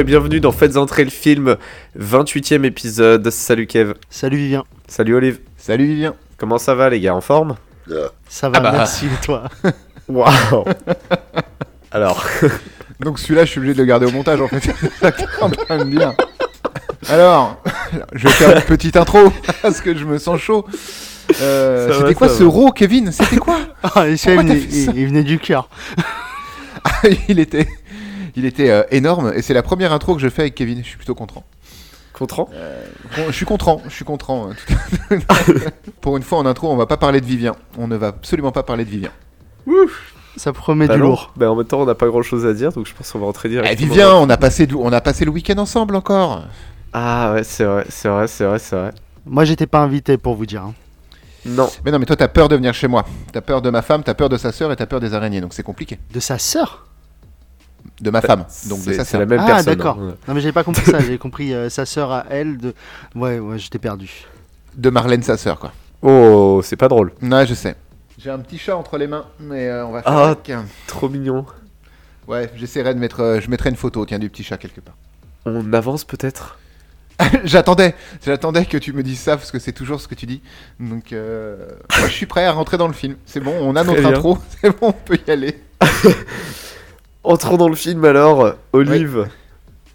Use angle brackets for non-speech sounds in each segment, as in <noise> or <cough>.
Et bienvenue dans Faites entrer le film, 28e épisode. Salut Kev. Salut Vivien. Salut Olive. Salut Vivien. Comment ça va les gars En forme? Ça va, Ah bah. merci et toi? <laughs> Waouh Alors, <laughs> Donc celui-là, je suis obligé de le garder au montage en fait. <laughs> En train de dire. Alors, je vais faire une petite intro parce que je me sens chaud. Euh, C'était quoi ce va. raw, Kevin? C'était quoi? Ah, il, il- il venait du cœur. Il était, il était euh, énorme et c'est la première intro que je fais avec Kevin. Je suis plutôt content. content Con- Je suis content, je suis content. euh, tout. <laughs> Pour une fois en intro, on va pas parler de Vivien. On ne va absolument pas parler de Vivien. Ça promet Bah du non. lourd. Bah en même temps, on n'a pas grand chose à dire, donc je pense qu'on va rentrer Eh, directement. Vivien, on a passé, on a passé le week-end ensemble encore. Ah ouais, c'est vrai, c'est vrai, c'est vrai, c'est vrai. Moi, j'étais pas invité pour vous dire. hein. Non, Mais non, mais toi, t'as peur de venir chez moi. T'as peur de ma femme, t'as peur de sa sœur et t'as peur des araignées. Donc c'est compliqué. De sa sœur? De ma femme. Donc de c'est sa c'est sœur. la même Ah, personne. d'accord. hein. Non, mais j'avais pas compris ça. <laughs> J'avais compris euh, sa sœur à elle. De... Ouais, ouais, j'étais perdu. De Marlène, sa sœur, quoi. Oh, c'est pas drôle. Ouais, je sais. J'ai un petit chat entre les mains, mais euh, on va faire Ah. avec. Trop mignon. Ouais, j'essaierai de mettre. euh, je mettrai une photo, tiens, du petit chat quelque part. On avance peut-être? <laughs> J'attendais, j'attendais que tu me dises ça parce que c'est toujours ce que tu dis. Donc, euh, moi, je suis prêt à rentrer dans le film. C'est bon, on a Très notre bien. intro. <laughs> C'est bon, on peut y aller. Entrons dans le film alors, Olive.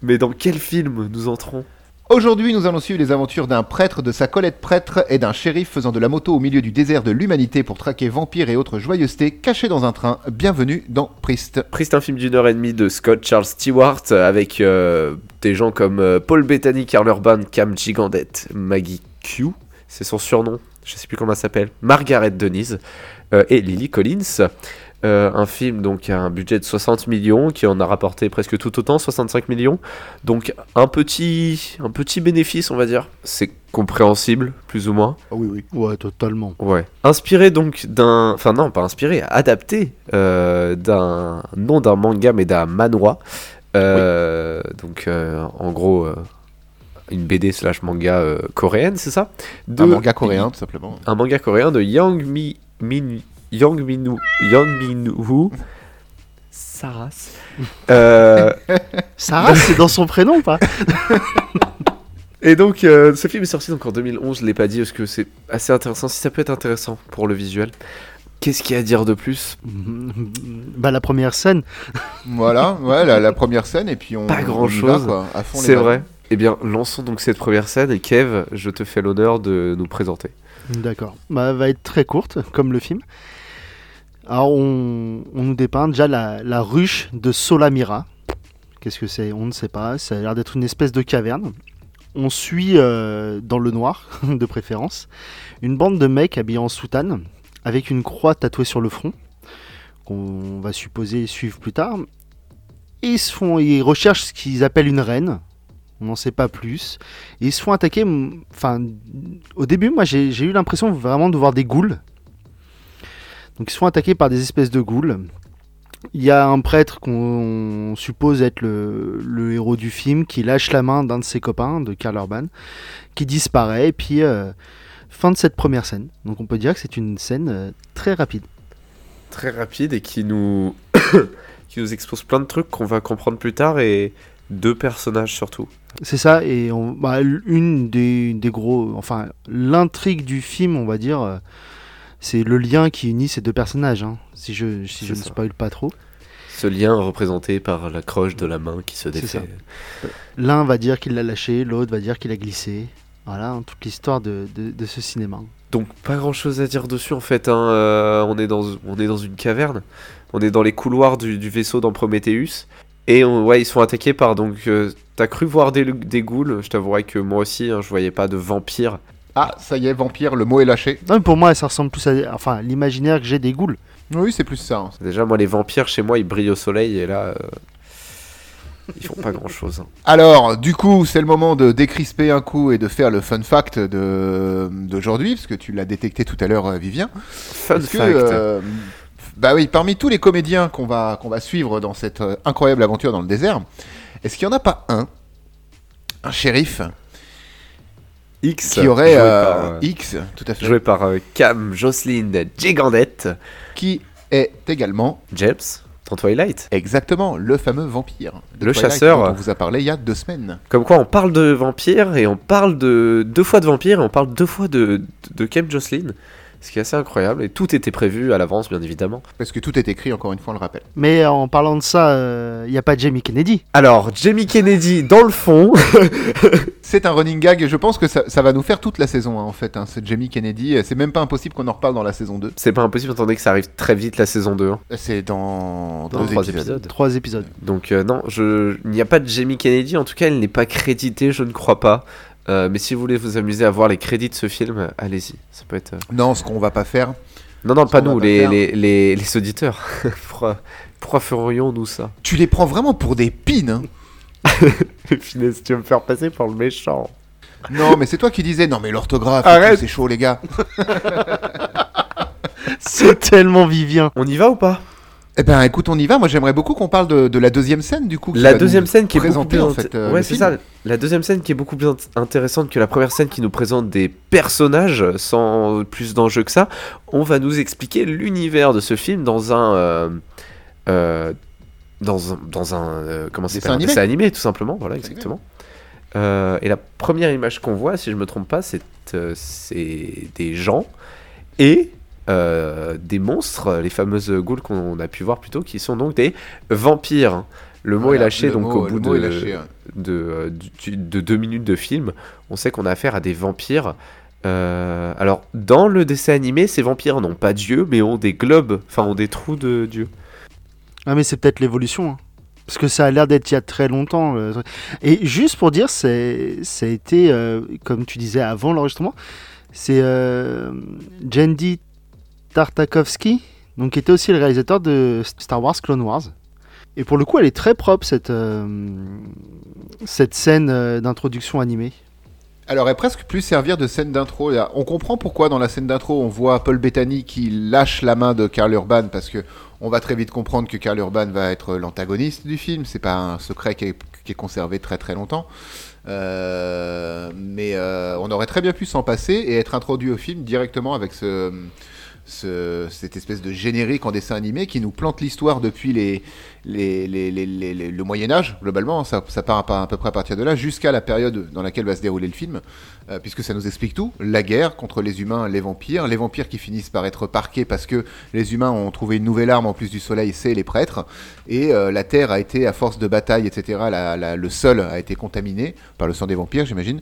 Mais dans quel film nous entrons? Aujourd'hui, nous allons suivre les aventures d'un prêtre, de sa Colette prêtre et d'un shérif faisant de la moto au milieu du désert de l'humanité pour traquer vampires et autres joyeusetés cachés dans un train. Bienvenue dans Priest. Priest, un film d'une heure et demie de Scott Charles Stewart avec euh, des gens comme euh, Paul Bettany, Carl Urban, Cam Gigandette, Maggie Q, c'est son surnom, je sais plus comment elle s'appelle, Margaret Denise euh, et Lily Collins. Euh, un film donc à un budget de 60 millions qui en a rapporté presque tout autant, 65 millions. Donc un petit, un petit bénéfice, on va dire. C'est compréhensible, plus ou moins. oui, oui. Ouais, totalement. Ouais. Inspiré donc d'un. Enfin, non, pas inspiré, adapté euh, d'un. Non d'un manga, mais d'un manhwa. Euh, Donc, en gros, une BD slash manga coréenne, c'est ça? De- Un manga coréen, tout simplement. Un manga coréen de Yang Mi. Min, Yang Minu. Yang Minwoo. Saras. Euh, <laughs> Sarah, c'est dans son prénom ou pas? Et donc, euh, ce film est sorti donc en 2011, je l'ai pas dit parce que c'est assez intéressant. Si ça peut être intéressant pour le visuel. Qu'est-ce qu'il y a à dire de plus? <laughs> Bah, la première scène. Voilà, ouais, la, la première scène, et puis on. Pas grand-chose. va, quoi, à fond les C'est vrai. Eh bien, lançons donc cette première scène et Kev, je te fais l'honneur de nous présenter. D'accord. Bah, elle va être très courte, comme le film. Alors, on, nous dépeint déjà la, ruche de Solamira. Qu'est-ce que c'est? On ne sait pas. Ça a l'air d'être une espèce de caverne. On suit, euh, dans le noir, <laughs> de préférence, une bande de mecs habillés en soutane, avec une croix tatouée sur le front, qu'on va supposer suivre plus tard. Et ils, se font, ils recherchent ce qu'ils appellent une reine. On n'en sait pas plus. Ils se font attaquer. Enfin, au début, moi, j'ai eu l'impression vraiment de voir des ghouls. Donc, ils se font attaquer par des espèces de ghouls. Il y a un prêtre qu'on suppose être le, le héros du film qui lâche la main d'un de ses copains, de Karl Urban, qui disparaît. Et puis, euh, fin de cette première scène. Donc, on peut dire que c'est une scène euh, très rapide. Très rapide et qui nous, <coughs> qui nous expose plein de trucs qu'on va comprendre plus tard et deux personnages surtout. C'est ça, et on, bah, une des, des gros. Enfin, l'intrigue du film, on va dire, euh, c'est le lien qui unit ces deux personnages. hein, si je, si ne spoil pas trop. Ce lien représenté par la croche de la main qui se défait. ça. L'un va dire qu'il l'a lâché, l'autre va dire qu'il a glissé. Voilà, hein, toute l'histoire de, de, de ce cinéma. Donc pas grand chose à dire dessus en fait. hein, euh, on, est dans, on est dans une caverne. On est dans les couloirs du, du vaisseau dans Prometheus. Et on- ouais, ils sont attaqués par donc. euh, T'as cru voir des, des ghouls? Je t'avouerai que moi aussi, hein, je voyais pas de vampires. Ah, ça y est, vampire, le mot est lâché. Non, mais pour moi, ça ressemble plus à enfin, l'imaginaire que j'ai des ghouls. Oui, c'est plus ça. hein. Déjà, moi, les vampires chez moi, ils brillent au soleil et là, euh, ils font pas grand chose. Alors, du coup, c'est le moment de décrisper un coup et de faire le fun fact de- d'aujourd'hui, parce que tu l'as détecté tout à l'heure, euh, Vivien. Fun que, fact. euh, bah oui, parmi tous les comédiens qu'on va, qu'on va suivre dans cette incroyable aventure dans le désert, est-ce qu'il n'y en a pas un, un shérif, X. qui aurait joué euh, par, euh, X, tout à fait, joué par, euh, Cam Jocelyn Gigandette qui est également James. dans Twilight. Exactement, le fameux vampire. de Le Twilight chasseur. dont On vous a parlé il y a deux semaines. Comme quoi, on parle de vampires et on parle de deux fois de vampires et on parle deux fois de, de Kem Jocelyn. Ce qui est assez incroyable et tout était prévu à l'avance, bien évidemment. Parce que tout est écrit, encore une fois, on le rappelle. Mais en parlant de ça, il n'y a pas Jamie Kennedy. Alors, Jamie Kennedy, dans le fond, <laughs> C'est un running gag, et je pense que ça, ça va nous faire toute la saison, hein, en fait. hein, C'est Jamie Kennedy, c'est même pas impossible qu'on en reparle dans la saison 2. c'est pas impossible, étant donné que ça arrive très vite la saison 2. hein. C'est dans, Dans trois épisodes. épisodes. Trois épisodes. Donc euh, non, je... il n'y a pas de Jamie Kennedy, en tout cas elle n'est pas créditée, je ne crois pas. Euh, mais si vous voulez vous amuser à voir les crédits de ce film, allez-y. Ça peut être... euh, Non, ce qu'on va pas faire, Non, non, pas nous, pas les, les, les, les auditeurs. <laughs> pourquoi, pourquoi ferions-nous ça? Tu les prends vraiment pour des pins. hein. <laughs> Finesse, tu veux me faire passer pour le méchant. Non, mais c'est toi qui disais, non mais l'orthographe, c'est chaud les gars. <laughs> C'est tellement Vivien. On y va ou pas? Eh ben écoute, on y va. Moi j'aimerais beaucoup qu'on parle de, de la deuxième scène du coup. qui La deuxième scène qui est beaucoup plus en int- fait. euh, ouais, c'est ça. La deuxième scène qui est beaucoup plus int- intéressante que la première scène qui nous présente des personnages sans plus d'enjeux que ça. On va nous expliquer l'univers de ce film dans un euh, euh, dans un dans un comment un animé. dessin animé tout simplement. Voilà exactement. Et la première image qu'on voit, si je me trompe pas, c'est c'est des gens et euh, des monstres, les fameuses ghouls qu'on a pu voir plus tôt, qui sont donc des vampires. Le mot Voilà, est lâché donc mot- au bout mot de, est lâché, hein. de, euh, de deux minutes de film, on sait qu'on a affaire à des vampires. Euh, alors, dans le dessin animé, ces vampires n'ont pas Dieu, mais ont des globes, enfin ont des trous de Dieu. Ah mais c'est peut-être l'évolution. hein. Parce que ça a l'air d'être il y a très longtemps. le. Et juste pour dire, c'est, ça a été, euh, comme tu disais avant l'enregistrement, c'est euh, Jandy Tartakovsky, donc qui était aussi le réalisateur de Star Wars Clone Wars. Et pour le coup, elle est très propre cette, euh, cette scène euh, d'introduction animée. Elle aurait presque pu servir de scène d'intro. On comprend pourquoi dans la scène d'intro on voit Paul Bettany qui lâche la main de Karl Urban parce que on va très vite comprendre que Karl Urban va être l'antagoniste du film. C'est pas un secret qui est, conservé très très longtemps. Euh, mais on aurait très bien pu s'en passer et être introduit au film directement avec ce, ce- cette espèce de générique en dessin animé qui nous plante l'histoire depuis le Moyen Âge, globalement, ça, part à, peu près à partir de là, jusqu'à la période dans laquelle va se dérouler le film, euh, puisque ça nous explique tout, la guerre contre les humains, les vampires, les vampires qui finissent par être parqués parce que les humains ont trouvé une nouvelle arme en plus du soleil, c'est les prêtres, et euh, la terre a été, à force de bataille, etc., le sol a été contaminé par le sang des vampires, j'imagine,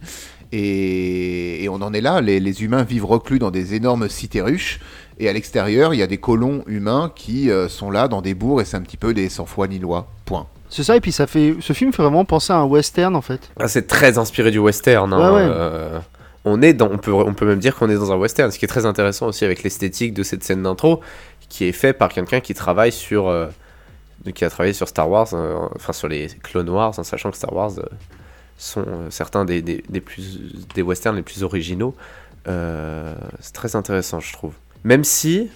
et, et on en est là, les, les humains vivent reclus dans des énormes cités ruches, et à l'extérieur, il y a des colons humains qui euh, sont là dans des bourgs, et c'est un petit peu des sans-foi ni loi. Point. C'est ça, et puis ça fait, ce film fait vraiment penser à un western en fait. Ah, c'est très inspiré du western. hein, Ouais, ouais. euh, on, est dans, on, peut, on peut même dire qu'on est dans un western, ce qui est très intéressant aussi avec l'esthétique de cette scène d'intro, qui est fait par quelqu'un qui travaille sur... euh, qui a travaillé sur Star Wars, euh, enfin sur les Clone Wars, en sachant que Star Wars euh, sont euh, certains des, des, plus, des westerns les plus originaux. Euh, c'est très intéressant, je trouve. Même si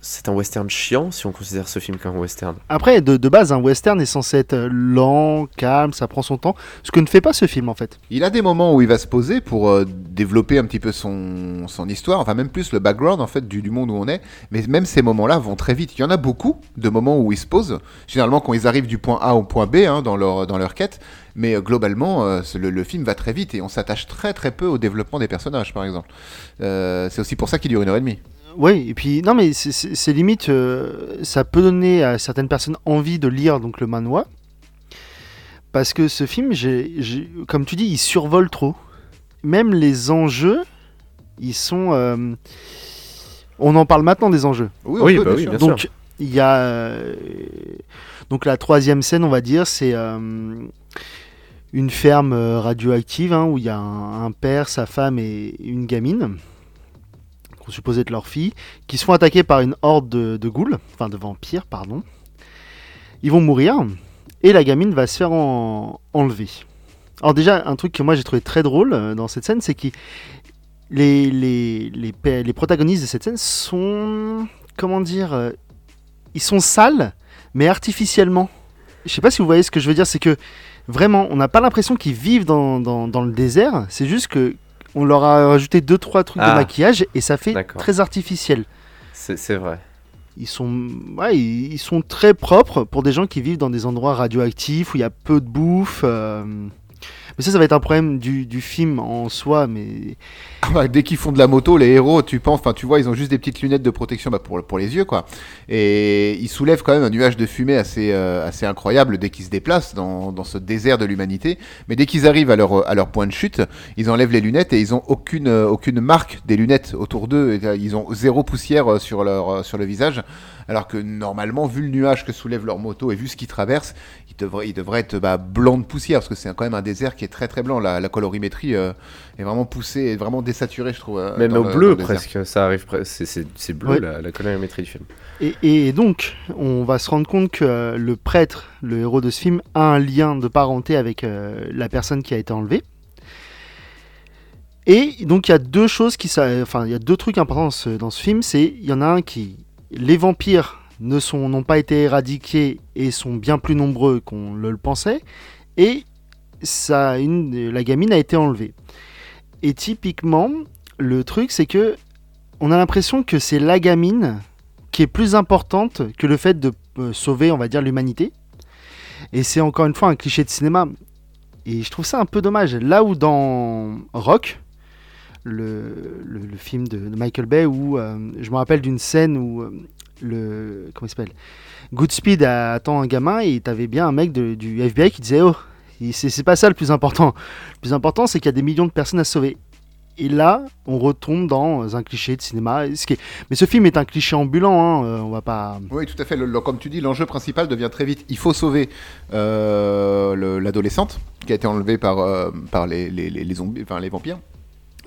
c'est un western chiant, si on considère ce film comme un western. Après, de, de base, un western est censé être euh, lent, calme, ça prend son temps, ce que ne fait pas ce film en fait. Il a des moments où il va se poser pour euh, développer un petit peu son, son histoire, enfin même plus le background en fait du, du monde où on est, mais même ces moments-là vont très vite. Il y en a beaucoup de moments où ils se posent, généralement quand ils arrivent du point A au point B hein, dans, leur, dans leur quête, mais euh, globalement euh, le, le film va très vite et on s'attache très très peu au développement des personnages par exemple. Euh, c'est aussi pour ça qu'il dure une heure et demie. Oui, et puis non, mais c'est- limite, euh, ça peut donner à certaines personnes envie de lire donc le manhwa, parce que ce film, comme tu dis, il survole trop. Même les enjeux, ils sont, euh, on en parle maintenant des enjeux. Oui, Oui, peut, bah bien oui, sûr. bien sûr. Donc il y a euh, donc la troisième scène, on va dire, c'est euh, une ferme radioactive hein, où il y a un, un père, sa femme et une gamine qu'on supposait être leur fille, qui se font attaquer par une horde de, de ghouls, enfin de vampires, pardon. Ils vont mourir et la gamine va se faire en- enlever. Alors déjà, un truc que moi j'ai trouvé très drôle euh, dans cette scène, c'est que les, les, les, les protagonistes de cette scène sont, comment dire, euh, ils sont sales, mais artificiellement. Je sais pas si vous voyez ce que je veux dire, c'est que vraiment, on n'a pas l'impression qu'ils vivent dans, dans, dans le désert, c'est juste que on leur a rajouté deux trois trucs de Ah. maquillage et ça fait très artificiel. C'est vrai. ils sont, ouais, ils ils sont très propres pour des gens qui vivent dans des endroits radioactifs où il y a peu de bouffe. euh. Mais ça, ça va être un problème du, film en soi, mais Ah bah, dès qu'ils font de la moto, les héros, tu penses, enfin tu vois, ils ont juste des petites lunettes de protection bah, pour, pour les yeux, quoi. Et ils soulèvent quand même un nuage de fumée assez, euh, assez incroyable dès qu'ils se déplacent dans, dans ce désert de l'humanité. Mais dès qu'ils arrivent à leur, point de chute, ils enlèvent les lunettes et ils ont aucune, marque des lunettes autour d'eux. Euh, Ils ont zéro poussière euh, sur, leur, sur le visage. Alors que normalement, vu le nuage que soulève leur moto et vu ce qu'ils traversent, ils devraient, ils devraient être bah, blancs de poussière parce que c'est quand même un désert qui est très très blanc. La, la colorimétrie euh, est vraiment poussée, est vraiment désaturée, je trouve. euh, Même au le- bleu presque, ça arrive presque. C'est- C'est c'est bleu Ouais. la, la colorimétrie du film. Et, et donc, on va se rendre compte que le prêtre, le héros de ce film, a un lien de parenté avec euh, la personne qui a été enlevée. Et donc, il y a deux choses qui, enfin, il y a deux trucs importants dans ce, dans ce film. C'est, il y en a un qui, les vampires n'ont pas été éradiqués et sont bien plus nombreux qu'on le, pensait. Et la gamine a été enlevée. Et typiquement, le truc, c'est que on a l'impression que c'est la gamine qui est plus importante que le fait de euh, sauver, on va dire, l'humanité. Et c'est encore une fois un cliché de cinéma. Et je trouve ça un peu dommage. Là où dans Rock, le, le- film de, Michael Bay, où euh, je me rappelle d'une scène où euh, le. Comment il s'appelle? Goodspeed attend un gamin et t'avais bien un mec du FBI qui disait Oh, c'est pas ça le plus important. Le plus important, c'est qu'il y a des millions de personnes à sauver. Et là, on retombe dans un cliché de cinéma. Ce qui Mais ce film est un cliché ambulant, hein, euh, on va pas. Oui, tout à fait. Comme tu dis, l'enjeu principal devient très vite. Il faut sauver le- l'adolescente qui a été enlevée par, par les, les, les- zombies, les vampires.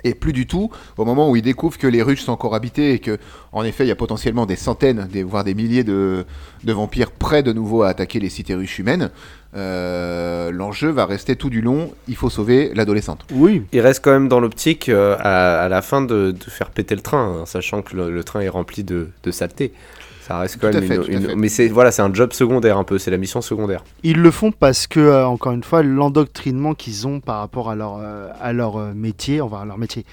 Et plus du tout au moment où il découvre que les ruches sont encore habitées et que, en effet, il y a potentiellement des centaines, des, voire des milliers de, de vampires prêts de nouveau à attaquer les cités ruches humaines. Euh, L'enjeu va rester tout du long. Il faut sauver l'adolescente. Oui, Il reste quand même dans l'optique euh, à, à la fin de, de faire péter le train, hein, sachant que le, le train est rempli de, de saleté. Ça reste quand Tout même fait, une. Mais c'est voilà, c'est un job secondaire un peu, c'est la mission secondaire. ils le font parce que, euh, encore une fois, l'endoctrinement qu'ils ont par rapport à leur, euh, à leur euh, métier, enfin, leur métier,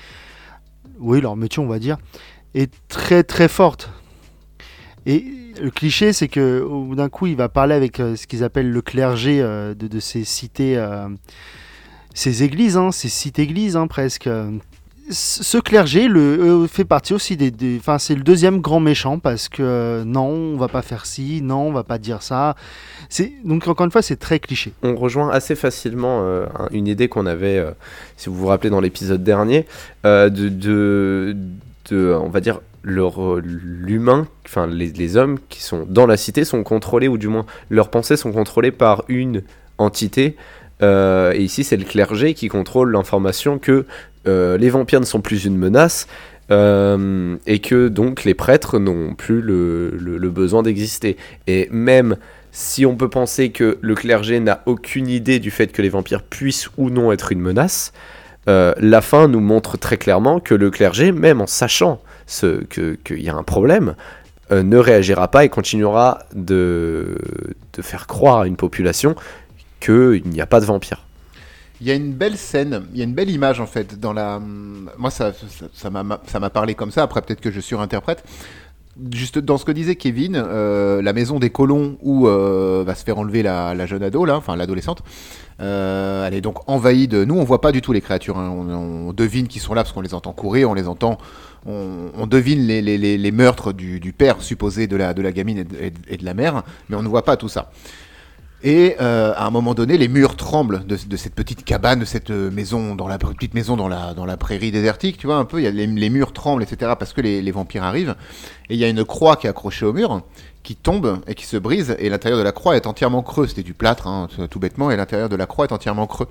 oui, leur métier, on va dire, est très très forte. Et le cliché, c'est que au bout d'un coup, il va parler avec euh, ce qu'ils appellent le clergé euh, de, de ces cités, euh, ces églises, hein, ces cités-églises hein, presque. Ce clergé le, euh, fait partie aussi des. Enfin, c'est le deuxième grand méchant parce que euh, non, on va pas faire ci, non, on va pas dire ça. Donc encore une fois, c'est très cliché. On rejoint assez facilement euh, un- une idée qu'on avait, si vous vous rappelez dans l'épisode dernier, de, de, de, on va dire, l'humain, enfin les, hommes qui sont dans la cité sont contrôlés, ou du moins leurs pensées sont contrôlées par une entité. et ici, c'est le clergé qui contrôle l'information que les vampires ne sont plus une menace. euh, et que donc les prêtres n'ont plus le, besoin d'exister. Et même si on peut penser que le clergé n'a aucune idée du fait que les vampires puissent ou non être une menace, euh, la fin nous montre très clairement que le clergé, même en sachant ce, que- qu'il y a un problème, euh, ne réagira pas et continuera de, de faire croire à une population qu'il n'y a pas de vampires. Il y a une belle scène, il y a une belle image en fait dans la. Moi, ça, ça, m'a, ça m'a parlé comme ça. Après, peut-être que je surinterprète. Juste dans ce que disait Kevin, euh, la maison des colons où euh, va se faire enlever la, jeune ado là, enfin l'adolescente. euh, elle est donc envahie de. Nous, on voit pas du tout les créatures. hein. On, devine qu'ils sont là parce qu'on les entend courir, on les entend. On, devine les, les- les- les meurtres du, du père supposé de la, de la gamine et de- et de la mère, mais on ne voit pas tout ça. Et euh, à un moment donné, les murs tremblent de, cette petite cabane, de cette euh, maison, dans la petite maison dans la, dans la prairie désertique, tu vois, un peu, il y a les, les murs tremblent, etc., parce que les, les vampires arrivent. Et il y a une croix qui est accrochée au mur, qui tombe et qui se brise, et l'intérieur de la croix est entièrement creux. C'était du plâtre, hein, tout bêtement, et l'intérieur de la croix est entièrement creux.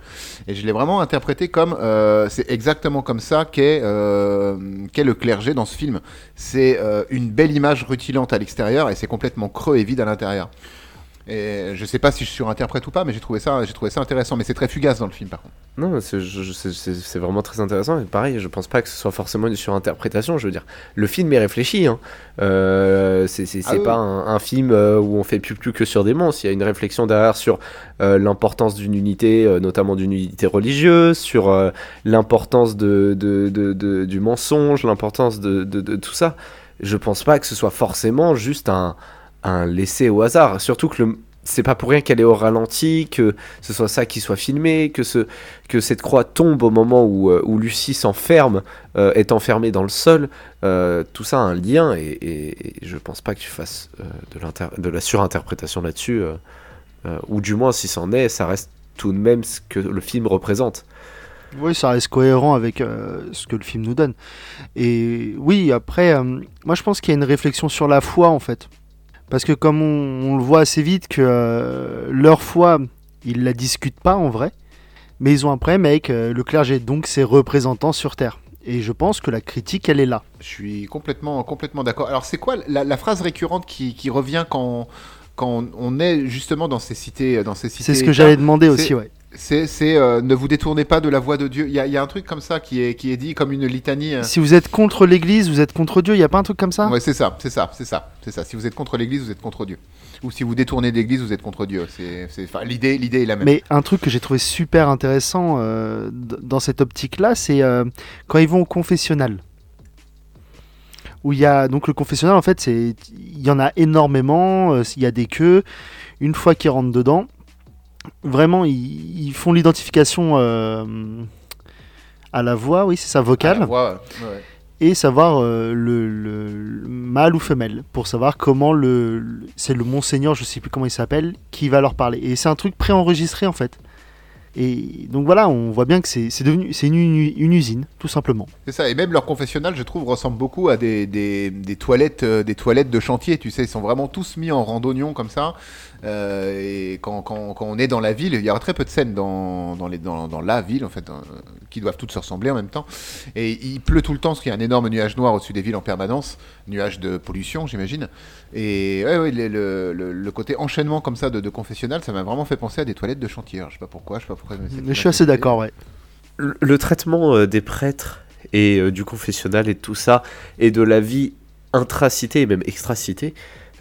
Et je l'ai vraiment interprété comme, euh, c'est exactement comme ça qu'est euh, qu'est le clergé dans ce film. C'est euh, une belle image rutilante à l'extérieur, et c'est complètement creux et vide à l'intérieur. Et je sais pas si je surinterprète ou pas, mais j'ai trouvé ça, j'ai trouvé ça intéressant. Mais c'est très fugace dans le film, par contre. Non, c'est vraiment très intéressant. Et pareil, je pense pas que ce soit forcément une surinterprétation. Je veux dire, le film est réfléchi. Hein. Euh, c'est Ah oui. pas un, un film euh, où on fait plus, plus que sur des monstres. Il y a une réflexion derrière sur euh, l'importance d'une unité, euh, notamment d'une unité religieuse, sur l'importance de, de- de- de- du mensonge, l'importance de tout ça. je pense pas que ce soit forcément juste un, un laissé au hasard. Surtout que c'est pas pour rien qu'elle est au ralenti, que ce soit ça qui soit filmé, que, ce, que cette croix tombe au moment où, euh, Lucie s'enferme, euh, est enfermée dans le sol. Euh, tout ça a un lien et, et, et je pense pas que tu fasses de, de la surinterprétation là-dessus. ou du moins, si c'en est, ça reste tout de même ce que le film représente. Oui, ça reste cohérent avec ce que le film nous donne. Et oui, après, moi je pense qu'il y a une réflexion sur la foi en fait. Parce que comme on, on le voit assez vite que euh, leur foi, ils la discutent pas en vrai, mais ils ont un problème avec euh, le clergé, donc ses représentants sur Terre. Et je pense que la critique, elle est là. Je suis complètement, complètement d'accord. Alors, c'est quoi la, la phrase récurrente qui, qui revient quand, quand on est justement dans ces cités, dans ces cités C'est ce que j'allais demander aussi, ouais. C'est, euh, ne vous détournez pas de la voix de Dieu. Il y a, il y a un truc comme ça qui est, qui est dit comme une litanie. euh. Si vous êtes contre l'Église, vous êtes contre Dieu, il n'y a pas un truc comme ça? Ouais, c'est ça, c'est ça, c'est ça, c'est ça. Si vous êtes contre l'Église, vous êtes contre Dieu. Ou si vous détournez d'Église, vous êtes contre Dieu. C'est, enfin, l'idée, l'idée est la même. Mais un truc que j'ai trouvé super intéressant euh, dans cette optique-là, c'est quand ils vont au confessionnal. Où il y a donc le confessionnal, en fait, c'est il y en a énormément. Il y a des queues. Une fois qu'ils rentrent dedans, vraiment, ils, ils font l'identification euh, à la voix, oui, c'est ça, vocale, voix, ouais, et savoir euh, le, le- le mâle ou femelle, pour savoir comment le, le- c'est le monseigneur, je sais plus comment il s'appelle, qui va leur parler. Et c'est un truc préenregistré en fait. Et donc voilà, on voit bien que c'est c'est devenu, c'est une, une- une usine, tout simplement. C'est ça, et même leur confessionnal, je trouve, ressemble beaucoup à des, des, des toilettes, euh, des toilettes de chantier, tu sais, ils sont vraiment tous mis en randonnion comme ça. Euh, et quand, quand, quand on est dans la ville, il y aura très peu de scènes dans, dans, les, dans, dans la ville, en fait, euh, qui doivent toutes se ressembler en même temps. Et il pleut tout le temps, parce qu'il y a un énorme nuage noir au-dessus des villes en permanence, nuage de pollution, j'imagine. Et ouais, ouais, le, le, côté enchaînement comme ça de, de confessionnal, ça m'a vraiment fait penser à des toilettes de chantier. Je sais pas pourquoi, je sais pas pourquoi. mais Je suis assez d'accord, ouais. le, le traitement euh, des prêtres et euh, du confessionnal et de tout ça, et de la vie intracité et même extracité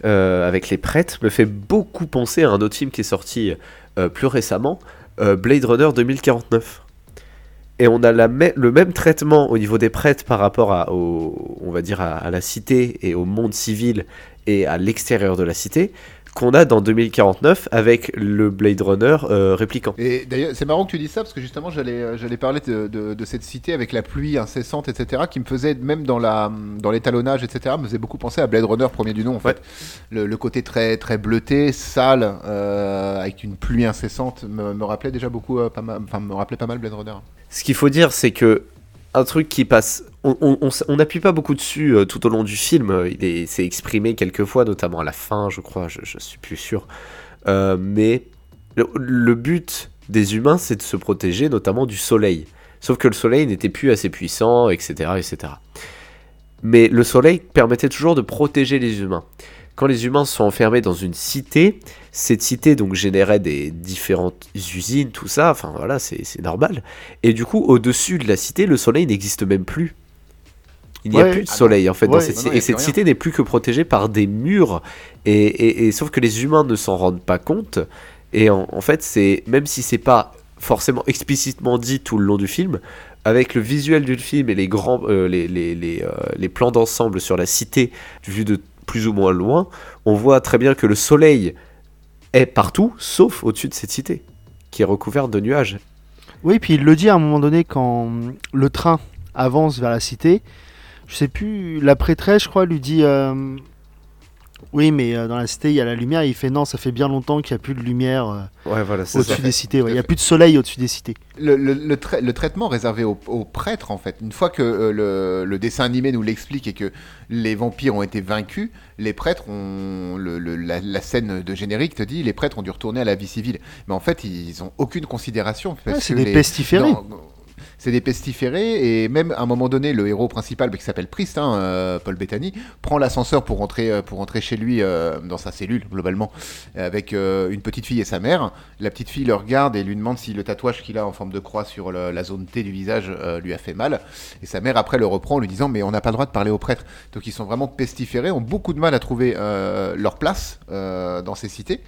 euh, avec les prêtres, me fait beaucoup penser à un autre film qui est sorti euh, plus récemment, euh, Blade Runner 2049. Et on a le même traitement au niveau des prêtres par rapport on va dire à la cité et au monde civil et à l'extérieur de la cité qu'on a dans 2049 avec le Blade Runner euh, répliquant. Et d'ailleurs, c'est marrant que tu dis ça parce que justement, j'allais, euh, j'allais parler de, de- de cette cité avec la pluie incessante, etc., qui me faisait, même dans, la, dans l'étalonnage, etc., me faisait beaucoup penser à Blade Runner, premier du nom, en fait. Le, le côté très, très bleuté, sale, euh, avec une pluie incessante, me, me rappelait déjà beaucoup, euh, pas mal, enfin, me rappelait pas mal Blade Runner. Ce qu'il faut dire, c'est que un truc qui passe, on n'appuie pas beaucoup dessus euh, tout au long du film. euh, Il est, c'est exprimé quelques fois, notamment à la fin, je crois. Je, je suis plus sûr. Euh, mais le, le but des humains, c'est de se protéger, notamment du soleil. Sauf que le soleil n'était plus assez puissant, etc., etc. Mais le soleil permettait toujours de protéger les humains. Quand les humains sont enfermés dans une cité, cette cité donc générait des différentes usines, tout ça, enfin voilà, c'est normal. Et du coup, au-dessus de la cité, le soleil n'existe même plus. Il n'y a plus de Ah soleil en fait dans cette cité. Et cette rien. cité n'est plus que protégée par des murs. Et, et- et- sauf que les humains ne s'en rendent pas compte. Et en, en fait, c'est même si c'est pas forcément explicitement dit tout le long du film, avec le visuel du film et les grands, euh, les, les, les, euh, les plans d'ensemble sur la cité vus de plus ou moins loin, on voit très bien que le soleil est partout, sauf au-dessus de cette cité, qui est recouverte de nuages. Oui, puis il le dit à un moment donné quand le train avance vers la cité. Je sais plus, la prêtresse, je crois, lui dit euh, Oui, mais euh, dans la cité, il y a la lumière. Et il fait Non, ça fait bien longtemps qu'il n'y a plus de lumière euh, Ouais, voilà, au-dessus ça. des cités. ouais. Il n'y a plus de soleil au-dessus des cités. Le, le- le trai- le traitement réservé aux, aux prêtres, en fait, une fois que euh, le, le dessin animé nous l'explique et que les vampires ont été vaincus, les prêtres ont. le- le- la, la scène de générique te dit les prêtres ont dû retourner à la vie civile. Mais en fait, ils ont aucune considération. Ouais, c'est des les- pestiférés. dans- C'est des pestiférés et même à un moment donné, le héros principal, qui s'appelle Priest, hein, euh, Paul Bettany, prend l'ascenseur pour rentrer, euh, pour chez lui euh, dans sa cellule globalement, avec une petite fille et sa mère. La petite fille le regarde et lui demande si le tatouage qu'il a en forme de croix sur la zone T du visage lui a fait mal. Et sa mère après le reprend en lui disant mais on n'a pas le droit de parler aux prêtres. Donc ils sont vraiment pestiférés, ont beaucoup de mal à trouver leur place dans ces cités.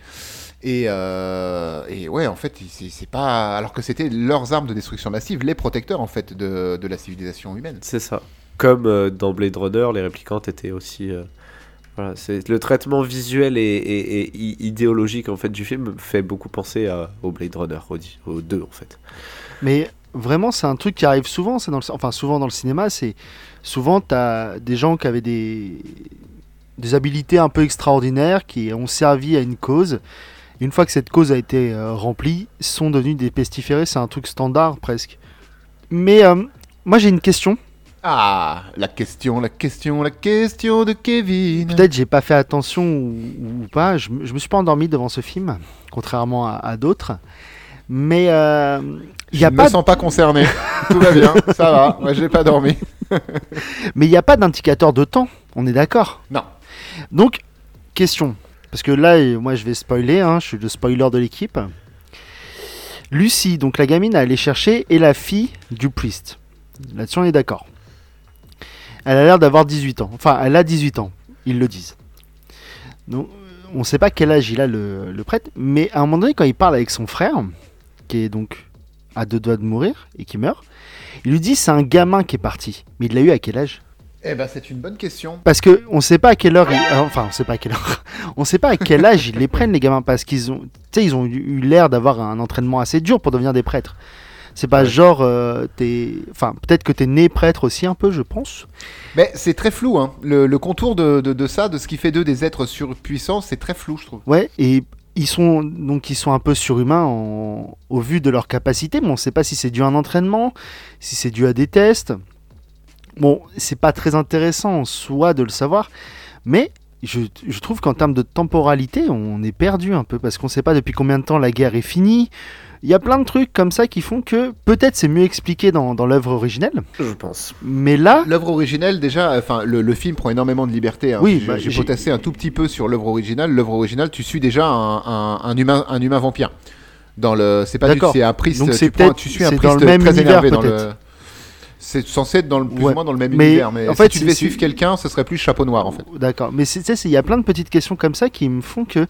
Et, euh, et ouais, en fait, c'est pas. Alors que c'était leurs armes de destruction massive, les protecteurs en fait de, de la civilisation humaine. C'est ça. comme euh, dans Blade Runner, les réplicantes étaient aussi. euh, voilà, c'est le traitement visuel et, et- et i- idéologique en fait du film fait beaucoup penser à, au Blade Runner, au, aux deux en fait. Mais vraiment, c'est un truc qui arrive souvent. C'est dans le, enfin souvent dans le cinéma, c'est souvent t'as des gens qui avaient des des habilités un peu extraordinaires qui ont servi à une cause. Une fois que cette cause a été euh, remplie, sont devenus des pestiférés. C'est un truc standard presque. Mais euh, moi j'ai une question. Ah, la question, la question, la question de Kevin. Peut-être j'ai pas fait attention ou, ou pas. Je, je me suis pas endormi devant ce film, contrairement à, à d'autres. Mais euh, il Je y a ne pas me sens pas concerné. Tout va bien, ça va. <laughs> Moi, j'ai pas dormi. Mais il n'y a pas d'indicateur de temps, on est d'accord? Non. Donc, question, parce que là, moi je vais spoiler, hein, je suis le spoiler de l'équipe. Lucie, donc la gamine, elle est chercher, et la fille du priest. Là-dessus, on est d'accord. Elle a l'air d'avoir 18 ans. Enfin, elle a 18 ans, ils le disent. Donc, on ne sait pas quel âge il a le prêtre, mais à un moment donné, quand il parle avec son frère, qui est donc à deux doigts de mourir et qui meurt, il lui dit c'est un gamin qui est parti. Mais il l'a eu à quel âge? Eh ben, c'est une bonne question. parce que on sait pas à quelle heure, ils- euh, enfin on sait pas à quelle heure, <laughs> on sait pas à quel âge ils les prennent les gamins parce qu'ils ont, tu sais, ils ont eu eu l'air d'avoir un entraînement assez dur pour devenir des prêtres. C'est pas Ouais. genre, euh, t'es, enfin peut-être que t'es né prêtre aussi un peu, je pense. Mais c'est très flou, hein. Le, le contour de, de- de ça, de ce qui fait d'eux des êtres surpuissants, c'est très flou, je trouve. Ouais, et ils sont donc ils sont un peu surhumains en- au vu de leur capacité, mais on sait pas si c'est dû à un entraînement, si c'est dû à des tests. Bon, c'est pas très intéressant en soi de le savoir, mais je, je trouve qu'en termes de temporalité, on est perdu un peu parce qu'on sait pas depuis combien de temps la guerre est finie. Il y a plein de trucs comme ça qui font que peut-être c'est mieux expliqué dans, dans l'œuvre originelle, Je pense. mais là, L'œuvre originale, déjà, enfin, le, le film prend énormément de liberté. hein. Oui, J'ai- bah, potassé un tout petit peu sur l'œuvre originale. L'œuvre originale, tu suis déjà un, un- un humain, un humain vampire. Dans le, c'est pas du, c'est un priest. Donc tu c'est prends- peut-être- tu suis un dans priest le même très univers, énervé dans le. C'est censé être dans le plus Ouais. ou moins dans le même Mais, univers, mais en si fait, tu devais suivre quelqu'un, ce serait plus chapeau noir en fait. D'accord, mais c'est- tu sais, il y a plein de petites questions comme ça qui me font que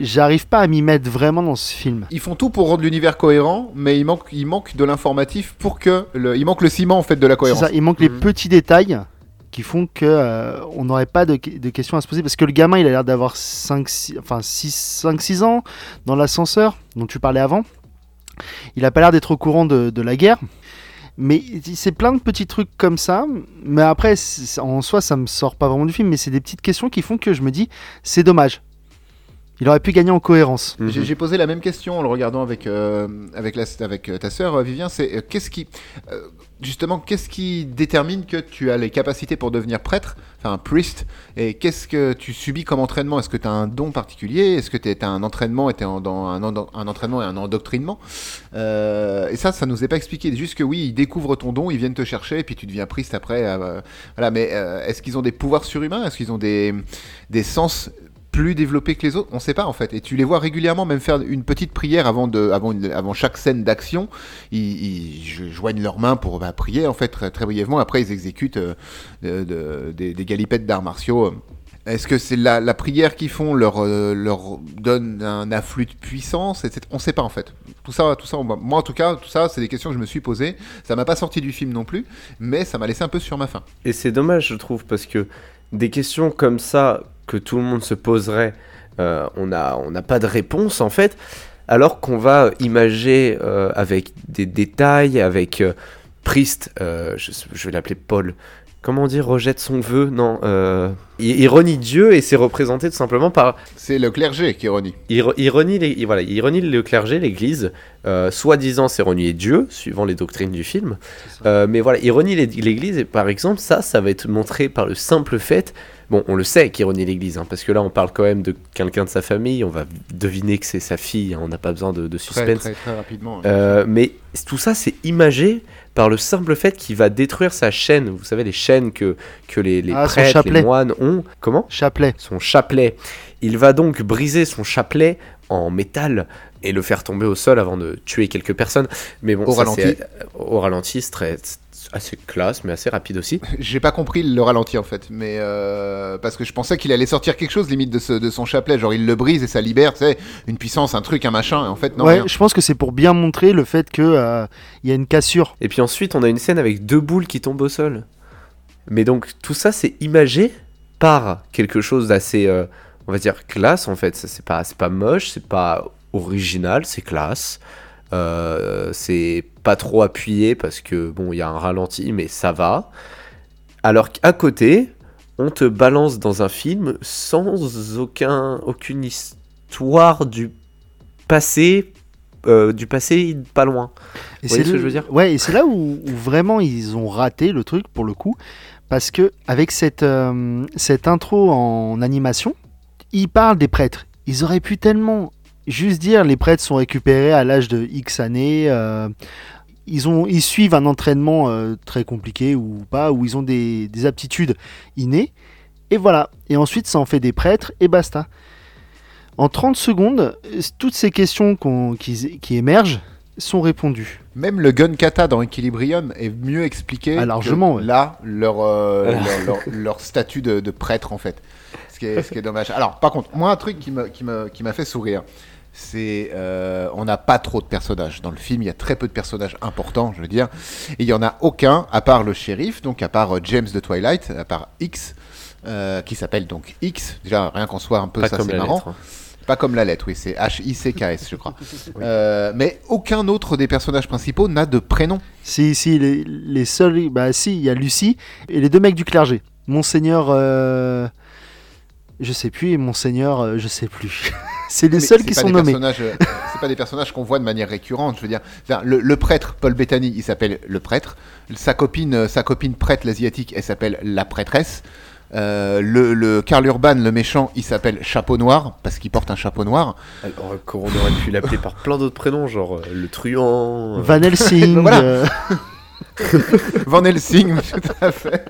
j'arrive pas à m'y mettre vraiment dans ce film. Ils font tout pour rendre l'univers cohérent, mais il manque, il manque de l'informatif pour que le, il manque le ciment en fait de la cohérence. ça, il manque les Mhm. petits détails qui font que euh, on n'aurait pas de, de questions à se poser parce que le gamin il a l'air d'avoir 5 6 enfin 6 5 6 ans dans l'ascenseur dont tu parlais avant. Il a pas l'air d'être au courant de, de la guerre. Mais c'est plein de petits trucs comme ça. Mais après, en soi, ça me sort pas vraiment du film. Mais c'est des petites questions qui font que je me dis, c'est dommage. Il aurait pu gagner en cohérence. Mhm. J'ai j'ai posé la même question en le regardant avec, euh, avec, la, avec euh, ta sœur euh, Vivien. C'est euh, qu'est-ce qui, euh, justement, qu'est-ce qui détermine que tu as les capacités pour devenir prêtre, enfin priest, et qu'est-ce que tu subis comme entraînement? Est-ce que tu as un don particulier? Est-ce que tu as un entraînement et en- dans un, entraînement et un endoctrinement? Euh, Et ça, ça nous est pas expliqué. Juste que oui, ils découvrent ton don, ils viennent te chercher, et puis tu deviens priest après. euh, voilà, mais euh, est-ce qu'ils ont des pouvoirs surhumains? Est-ce qu'ils ont des sens plus développés que les autres On sait pas en fait. Et tu les vois régulièrement même faire une petite prière avant, de, avant, avant chaque scène d'action. Ils, ils jo- joignent leurs mains pour bah, prier en fait très, brièvement. Après ils exécutent euh, de- des, des galipettes d'arts martiaux. Est-ce que c'est la, prière qu'ils font leur, euh, leur donne un afflux de puissance. On sait pas en fait. Tout ça, tout ça, moi en tout cas, tout ça, c'est des questions que je me suis posées. Ça m'a pas sorti du film non plus, mais ça m'a laissé un peu sur ma faim. Et c'est dommage, je trouve, parce que des questions comme ça que tout le monde se poserait, euh, on n'a on n'a pas de réponse en fait, alors qu'on va imager euh, avec des détails, avec euh, Priest, je, je vais l'appeler Paul. Comment dire, rejette son vœu? Non, il, il renie Dieu et c'est représenté tout simplement par C'est le clergé qui ironie. il, re- il renie les, il- voilà, il renie le clergé, l'Église. Soi-disant, c'est renier Dieu, suivant les doctrines du film. Mais voilà, il renie l'é- l'Église et par exemple, ça, ça va être montré par le simple fait. Bon, on le sait qu'il renie l'Église, hein, parce que là, on parle quand même de quelqu'un de sa famille. On va deviner que c'est sa fille. hein, on n'a pas besoin de, de Très, suspense. très, très rapidement. Euh, mais tout ça, c'est imagé par le simple fait qu'il va détruire sa chaîne. Vous savez, les chaînes que, que les, les Ah, prêtres, les moines ont. Comment? Chapelet. son chapelet. Il va donc briser son chapelet en métal et le faire tomber au sol avant de tuer quelques personnes. Mais bon, Au ça, ralenti. euh, au ralenti, c'est très, assez classe, mais assez rapide aussi. <laughs> J'ai pas compris le ralenti en fait, mais euh, parce que je pensais qu'il allait sortir quelque chose limite de, ce- de son chapelet, genre il le brise et ça libère, tu sais, une puissance, un truc, un machin, et en fait non. ouais, rien. je pense que c'est pour bien montrer le fait que euh, il y a une cassure. Et puis ensuite, on a une scène avec deux boules qui tombent au sol. Mais donc tout ça c'est imagé par quelque chose d'assez, euh, on va dire, classe en fait. Ça, C'est pas, c'est pas moche, c'est pas original, c'est classe. Euh, c'est pas trop appuyé parce que bon, il y a un ralenti, mais ça va. Alors qu'à côté, on te balance dans un film sans aucun, aucune histoire du passé, euh, du passé pas loin. Et voyez ce le- que je veux dire? Ouais, et c'est là où, où vraiment ils ont raté le truc pour le coup, parce que avec cette, euh, cette intro en animation, ils parlent des prêtres. Ils auraient pu tellement juste dire les prêtres sont récupérés à l'âge de X années. euh, ils, ont, ils suivent un entraînement euh, très compliqué ou pas, où ils ont des, des aptitudes innées. Et voilà. Et ensuite, ça en fait des prêtres et basta. En 30 secondes, toutes ces questions qui, qui émergent sont répondues. Même le gun kata dans Equilibrium est mieux expliqué. Ah, que largement, ouais. Là, leur, euh, Alors. <laughs> leur, leur- leur statut de, de prêtre, en fait. Ce qui, est, ce qui est dommage. Alors, par contre, moi, un truc qui m'a qui qui m'a fait sourire, c'est euh, on n'a pas trop de personnages dans le film. Il y a très peu de personnages importants, je veux dire. Et il y en a aucun, à part le shérif, donc à part euh, James de Twilight, à part X, euh, qui s'appelle donc X. Déjà, rien qu'en soit un peu, Pas ça comme c'est la marrant. lettre. hein. Pas comme la lettre, oui, c'est H-I-C-K-S, je crois. <laughs> Euh, mais aucun autre des personnages principaux n'a de prénom. Si, si, les, les seuls. Bah, si, il y a Lucie et les deux mecs du clergé. Monseigneur. Je sais plus, et Monseigneur. euh, Je sais plus. <laughs> c'est les Mais seuls qui sont nommés. euh, <laughs> c'est pas des personnages qu'on voit de manière récurrente. Je veux dire, Enfin, le, le prêtre Paul Bettany, il s'appelle le prêtre. Sa copine, euh, sa copine prêtre l'asiatique, elle s'appelle la prêtresse. Euh, le, le Karl Urban, le méchant, il s'appelle Chapeau Noir parce qu'il porte un chapeau noir. Alors qu'on aurait pu l'appeler par plein d'autres prénoms, genre euh, le truand. euh, Van Helsing. <laughs> Voilà. Van Helsing, tout à fait,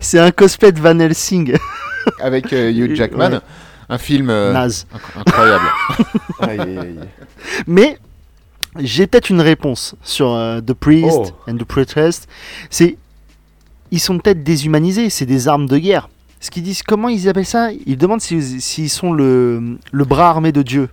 c'est un cosplay de Van Helsing. <laughs> avec euh, Hugh Jackman. Ouais. Un film euh, Naze. inc- incroyable. aïe, aïe, aïe. Mais j'ai peut-être une réponse sur euh, The Priest Oh. and the Priestess. C'est ils sont peut-être déshumanisés, c'est des armes de guerre. Ce qu'ils disent, comment ils appellent ça? Ils demandent si- s'ils sont le, le bras armé de Dieu.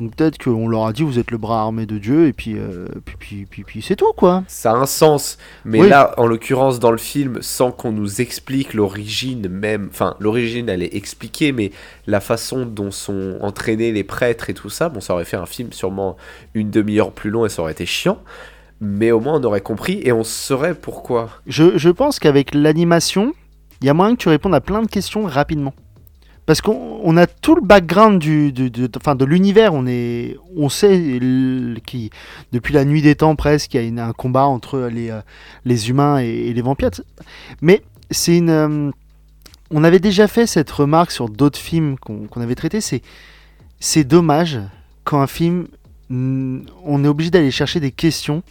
Donc peut-être qu'on leur a dit vous êtes le bras armé de Dieu et puis euh, puis, puis, puis, puis c'est tout quoi. Ça a un sens, mais Oui. là, en l'occurrence, dans le film, sans qu'on nous explique l'origine même, enfin, l'origine, elle est expliquée, mais la façon dont sont entraînés les prêtres et tout ça, bon, ça aurait fait un film sûrement une demi-heure plus long et ça aurait été chiant, mais au moins on aurait compris et on saurait pourquoi. Je, je pense qu'avec l'animation, il y a moyen que tu répondes à plein de questions rapidement. Parce qu'on on a tout le background du, de, de l'univers. On, est, on sait qui, depuis la nuit des temps presque, il y a un combat entre les, euh, les humains et, les vampires. Mais c'est une. euh, on avait déjà fait cette remarque sur d'autres films qu'on avait traités. C'est c'est dommage quand un film, on est obligé d'aller chercher des questions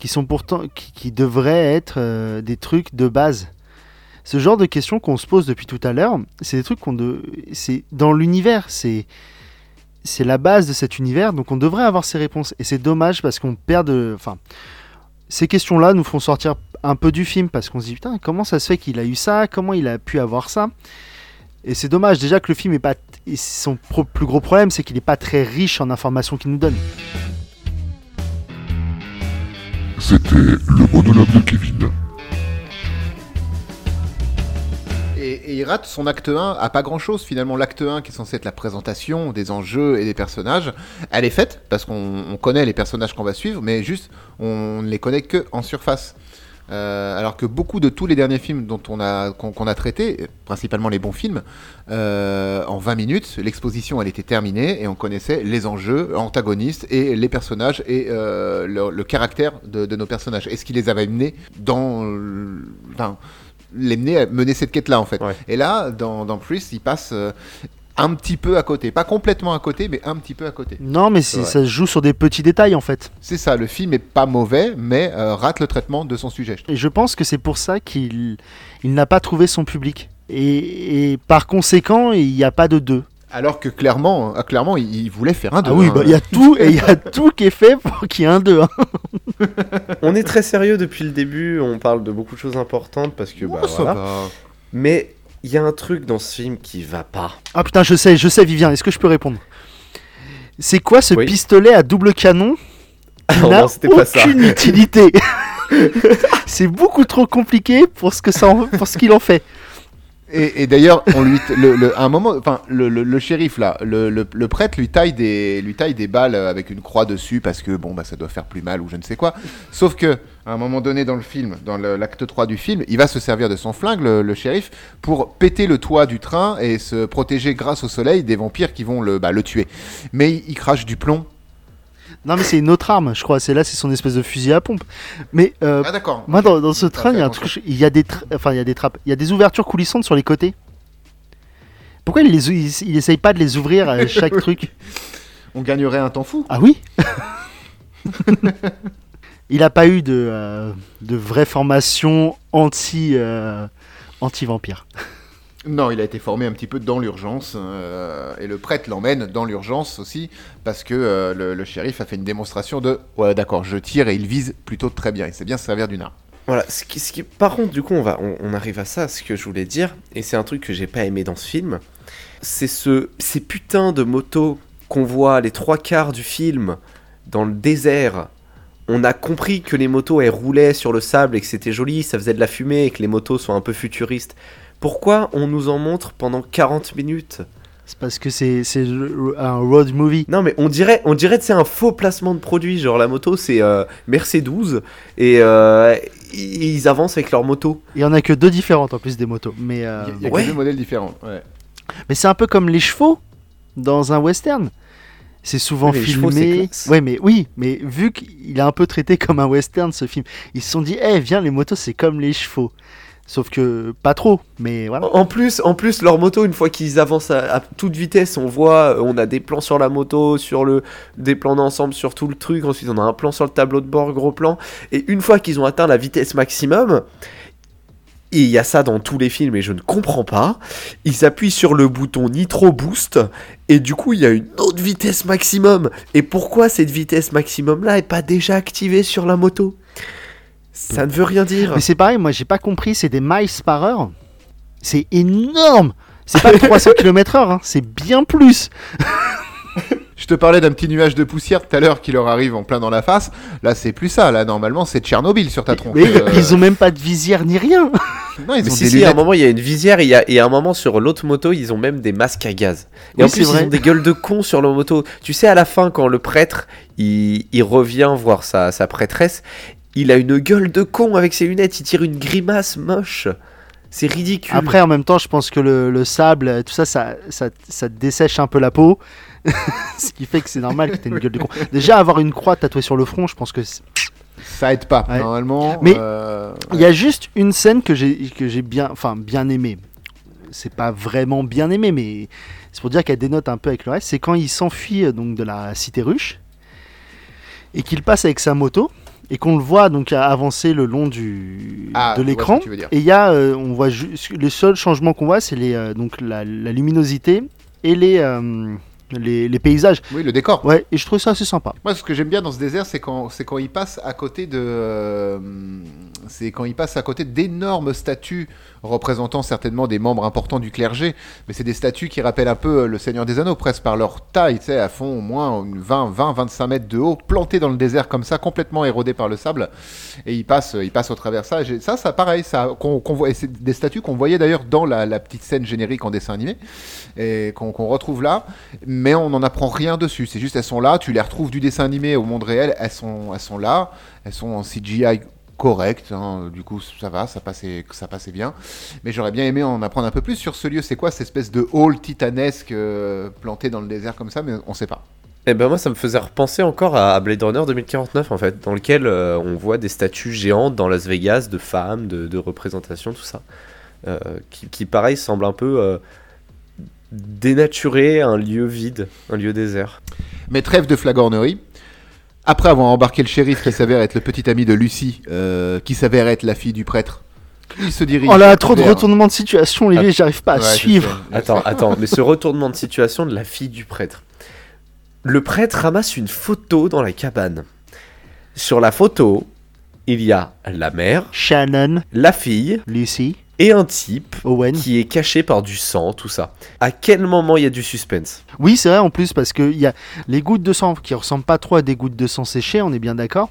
qui sont pourtant qui, qui devraient être euh, des trucs de base. Ce genre de questions qu'on se pose depuis tout à l'heure, c'est des trucs qu'on de, c'est dans l'univers, c'est c'est la base de cet univers, donc on devrait avoir ces réponses. Et c'est dommage parce qu'on perd de, enfin, ces questions-là nous font sortir un peu du film parce qu'on se dit putain comment ça se fait qu'il a eu ça, comment il a pu avoir ça? Et c'est dommage déjà que le film est pas, son plus gros problème c'est qu'il n'est pas très riche en informations qu'il nous donne. C'était le monologue de Kevin. Et, il rate son acte 1 à pas grand chose finalement. L'acte 1 qui est censé être la présentation des enjeux et des personnages, elle est faite parce qu'on on connaît les personnages qu'on va suivre, mais juste on ne les connaît que en surface. Euh, alors que beaucoup de tous les derniers films dont on a qu'on a traités, principalement les bons films, euh, en 20 minutes, l'exposition elle était terminée et on connaissait les enjeux, antagonistes et les personnages et euh, le, caractère de, nos personnages. Et ce qui les avait menés dans, les mener à mener cette quête-là en fait. Ouais. Et là, dans, dans Priest, il passe euh, un petit peu à côté, pas complètement à côté, mais un petit peu à côté. Non, mais ça se joue sur des petits détails en fait. C'est ça, le film est pas mauvais, mais euh, rate le traitement de son sujet. je. Et je pense que c'est pour ça qu'il il n'a pas trouvé son public. Et, et par conséquent, il n'y a pas de deux. Alors que clairement, euh, clairement, il, il voulait faire un deux. ah oui, hein. bah, il y a tout et il y a <laughs> tout qui est fait pour qu'il y ait un deux. hein. <laughs> On est très sérieux depuis le début, on parle de beaucoup de choses importantes parce que, bah Oh, ça voilà. va. Mais il y a un truc dans ce film qui va pas. Ah putain, je sais, je sais, Vivien. Est-ce que je peux répondre? C'est quoi ce Oui. pistolet à double canon qui n'a non, c'était pas ça. aucune utilité? <laughs> C'est beaucoup trop compliqué pour ce que ça en- pour ce qu'il en fait. Et, d'ailleurs, on lui, le, à un moment, enfin, le, shérif là, le, prêtre lui taille des, lui taille des balles avec une croix dessus parce que bon, bah, ça doit faire plus mal ou je ne sais quoi. Sauf que à un moment donné dans le film, dans l'acte 3 du film, il va se servir de son flingue, le, shérif, pour péter le toit du train et se protéger grâce au soleil des vampires qui vont le, bah, le tuer. Mais il crache du plomb. Non, mais c'est une autre arme, je crois. C'est là, c'est son espèce de fusil à pompe. Mais euh, Ah d'accord. moi, dans, dans ce train, il y a un truc. Il y a des, tra- enfin, il y a des trappes. Il y a des ouvertures coulissantes sur les côtés. Pourquoi il, les, ou- il, il essaye pas de les ouvrir à <laughs> chaque truc? On gagnerait un temps fou. Ah oui <laughs> Il a pas eu de, euh, de vraie formation anti, euh, anti-vampire. Non, il a été formé un petit peu dans l'urgence euh, et le prêtre l'emmène dans l'urgence aussi parce que euh, le, shérif a fait une démonstration de ouais d'accord je tire et il vise plutôt très bien il sait bien se servir d'une arme. Voilà, ce qui, par contre, du coup, on, va, on arrive à ça, ce que je voulais dire, et c'est un truc que j'ai pas aimé dans ce film, c'est ce, ces putains de motos qu'on voit les trois quarts du film dans le désert. On a compris que les motos, elles roulaient sur le sable et que c'était joli, ça faisait de la fumée et que les motos sont un peu futuristes. Pourquoi on nous en montre pendant 40 minutes C'est parce que c'est un road movie. Non mais on dirait, on dirait que c'est un faux placement de produit, genre la moto c'est euh, Mercedes et euh, ils avancent avec leur moto. Il y en a que deux différentes en plus des motos. Mais, euh, Il y a, il y a ouais. que deux modèles différents. ouais. mais c'est un peu comme les chevaux dans un western. C'est souvent les chevaux, filmé. Ouais, mais oui, mais vu qu'il est un peu traité comme un western ce film, ils se sont dit, eh, viens, les motos, c'est comme les chevaux. Sauf que pas trop, mais voilà. En plus, en plus leur moto une fois qu'ils avancent à, toute vitesse, on voit, on a des plans sur la moto, sur le, des plans d'ensemble sur tout le truc. Ensuite on a un plan sur le tableau de bord, gros plan. Et une fois qu'ils ont atteint la vitesse maximum. Et il y a ça dans tous les films et je ne comprends pas. Ils appuient sur le bouton Nitro Boost et du coup il y a une autre vitesse maximum. Et pourquoi cette vitesse maximum là est pas déjà activée sur la moto? Ça ne veut rien dire. Mais c'est pareil, moi j'ai pas compris, c'est des miles par heure. C'est énorme C'est pas 300 <laughs> km/h, hein, c'est bien plus Je te parlais d'un petit nuage de poussière tout à l'heure qui leur arrive en plein dans la face. Là c'est plus ça. Là normalement c'est Tchernobyl sur ta tronche. Mais Euh, ils ont même pas de visière ni rien non, ils <laughs> Mais ont si, des si, à un moment, il y a une visière et, il y a, et à un moment, sur l'autre moto, ils ont même des masques à gaz. Et Oui, en plus, vrai. ils ont des gueules de cons sur leur moto. Tu sais, à la fin, quand le prêtre, il, il revient voir sa, sa prêtresse, il a une gueule de con avec ses lunettes, il tire une grimace moche. C'est ridicule. Après, en même temps, je pense que le, le sable, euh, tout ça, ça, ça, ça dessèche un peu la peau. <laughs> Ce qui fait que c'est normal que tu une gueule de con. Déjà, avoir une croix tatouée sur le front, je pense que. Ça aide pas Ouais. normalement. Mais- euh, Il y a juste une scène que j'ai bien, enfin, bien aimée. C'est pas vraiment bien aimé, mais c'est pour dire qu'elle dénote un peu avec le reste. C'est quand il s'enfuit euh, donc de la cité ruche et qu'il passe avec sa moto et qu'on le voit donc avancer le long du Ah, de l'écran. Et il y a, euh, on voit juste le seul changement qu'on voit, c'est les euh, donc la, la luminosité et les, euh, les les paysages. Oui le décor. Ouais, et je trouve ça assez sympa. Moi, ce que j'aime bien dans ce désert, c'est quand, c'est quand il passe à côté de, euh, c'est quand il passe à côté d'énormes statues représentant certainement des membres importants du clergé, mais c'est des statues qui rappellent un peu euh, le Seigneur des Anneaux, presque par leur taille, tu sais, à fond au moins une 20, 20, 25 mètres de haut, plantées dans le désert comme ça, complètement érodées par le sable, et il passe, il passe au travers ça. J'ai- Ça, ça, pareil, ça, et c'est des statues qu'on voyait d'ailleurs dans la, petite scène générique en dessin animé, et qu'on, qu'on retrouve là mais on n'en apprend rien dessus. C'est juste elles sont là, tu les retrouves du dessin animé au monde réel, elles sont, elles sont là, elles sont en CGI correct, hein, du coup ça va, ça passait, ça passait bien. Mais j'aurais bien aimé en apprendre un peu plus sur ce lieu. C'est quoi cette espèce de hall titanesque euh, planté dans le désert comme ça, mais on sait pas. Et ben moi, ça me faisait repenser encore à Blade Runner 2049, en fait, dans lequel euh, on voit des statues géantes dans Las Vegas de femmes, de, de représentations, tout ça. Euh, qui, qui, pareil, semble un peu dénaturer un lieu vide, un lieu désert. Mais trêve de flagornerie. Après avoir embarqué le shérif qui s'avère être le petit ami de Lucie, euh, qui s'avère être la fille du prêtre, il se dirige. Oh là, trop de vers- retournements de situation, Olivier, Ah, j'arrive pas à Ouais, je suivre. sais, je Attends, sais. attends, mais ce retournement de situation de la fille du prêtre. Le prêtre ramasse une photo dans la cabane. Sur la photo, il y a la mère, Shannon, la fille Lucy, et un type Owen. qui est caché par du sang, tout ça. À quel moment il y a du suspense? Oui, c'est vrai en plus parce que il y a les gouttes de sang qui ressemblent pas trop à des gouttes de sang séchées, on est bien d'accord.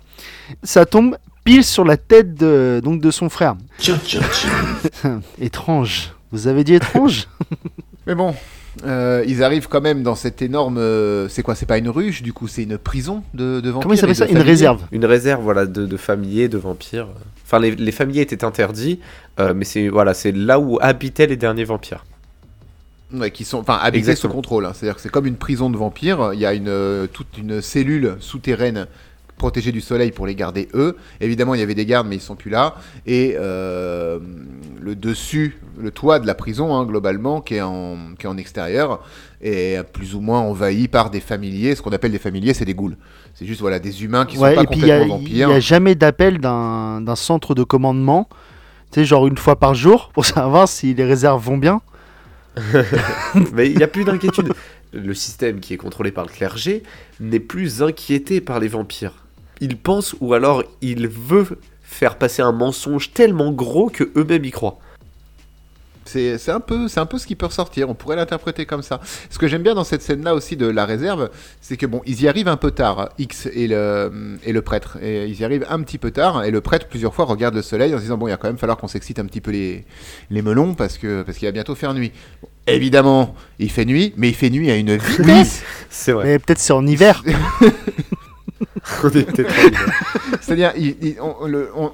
Ça tombe pile sur la tête de, donc de son frère. Tiens, tiens, tiens. étrange. Vous avez dit étrange? Mais bon, euh, ils arrivent quand même dans cette énorme. euh, c'est quoi C'est pas une ruche, du coup, c'est une prison de, de vampires. Comment il s'appelle ça? Une réserve. Une réserve voilà, de, de familiers, de vampires. Enfin, les, les familiers étaient interdits, euh, mais c'est voilà, c'est là où habitaient les derniers vampires. Ouais, qui sont, enfin, habités sous contrôle. hein. C'est-à-dire que c'est comme une prison de vampires. Il y a une, toute une cellule souterraine protégée du soleil pour les garder eux. Évidemment, il y avait des gardes, mais ils sont plus là. Et euh, le dessus, le toit de la prison, hein, globalement, qui est, en, qui est en extérieur, est plus ou moins envahi par des familiers. Ce qu'on appelle des familiers, c'est des ghouls. C'est juste voilà, des humains qui Ouais, sont pas et puis il y a, complètement il y vampires. a jamais d'appel d'un d'un centre de commandement. Tu sais, genre une fois par jour pour savoir si les réserves vont bien. <laughs> Mais il n'y a plus d'inquiétude. Le système qui est contrôlé par le clergé n'est plus inquiété par les vampires. Il pense ou alors il veut faire passer un mensonge tellement gros que eux-mêmes y croient. C'est c'est un, peu- c'est un peu ce qui peut ressortir, on pourrait l'interpréter comme ça. Ce que j'aime bien dans cette scène-là aussi de la réserve, c'est que bon, ils y arrivent un peu tard, X et le, et le prêtre. Et ils y arrivent un petit peu tard, et le prêtre plusieurs fois regarde le soleil en se disant bon, il va quand même falloir qu'on s'excite un petit peu les, les melons parce que parce qu'il va bientôt faire nuit. Bon, évidemment, il fait nuit, mais il fait nuit à une <laughs> vitesse. C'est vrai. Mais peut-être c'est en hiver. <laughs> <laughs> C'est-à-dire,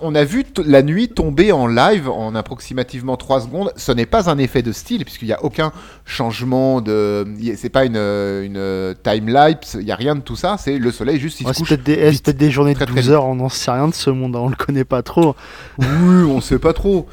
on, a vu la nuit tomber en live en approximativement 3 secondes. Ce n'est pas un effet de style, puisqu'il n'y a aucun changement de. C'est pas une, une time-lapse, il n'y a rien de tout ça. C'est le soleil juste, Ouais, c'est couche. peut-être des, eh, peut-être des journées de Très, très 12 vite. heures, on n'en sait rien de ce monde, hein, on le connaît pas trop. Oui, on sait pas trop.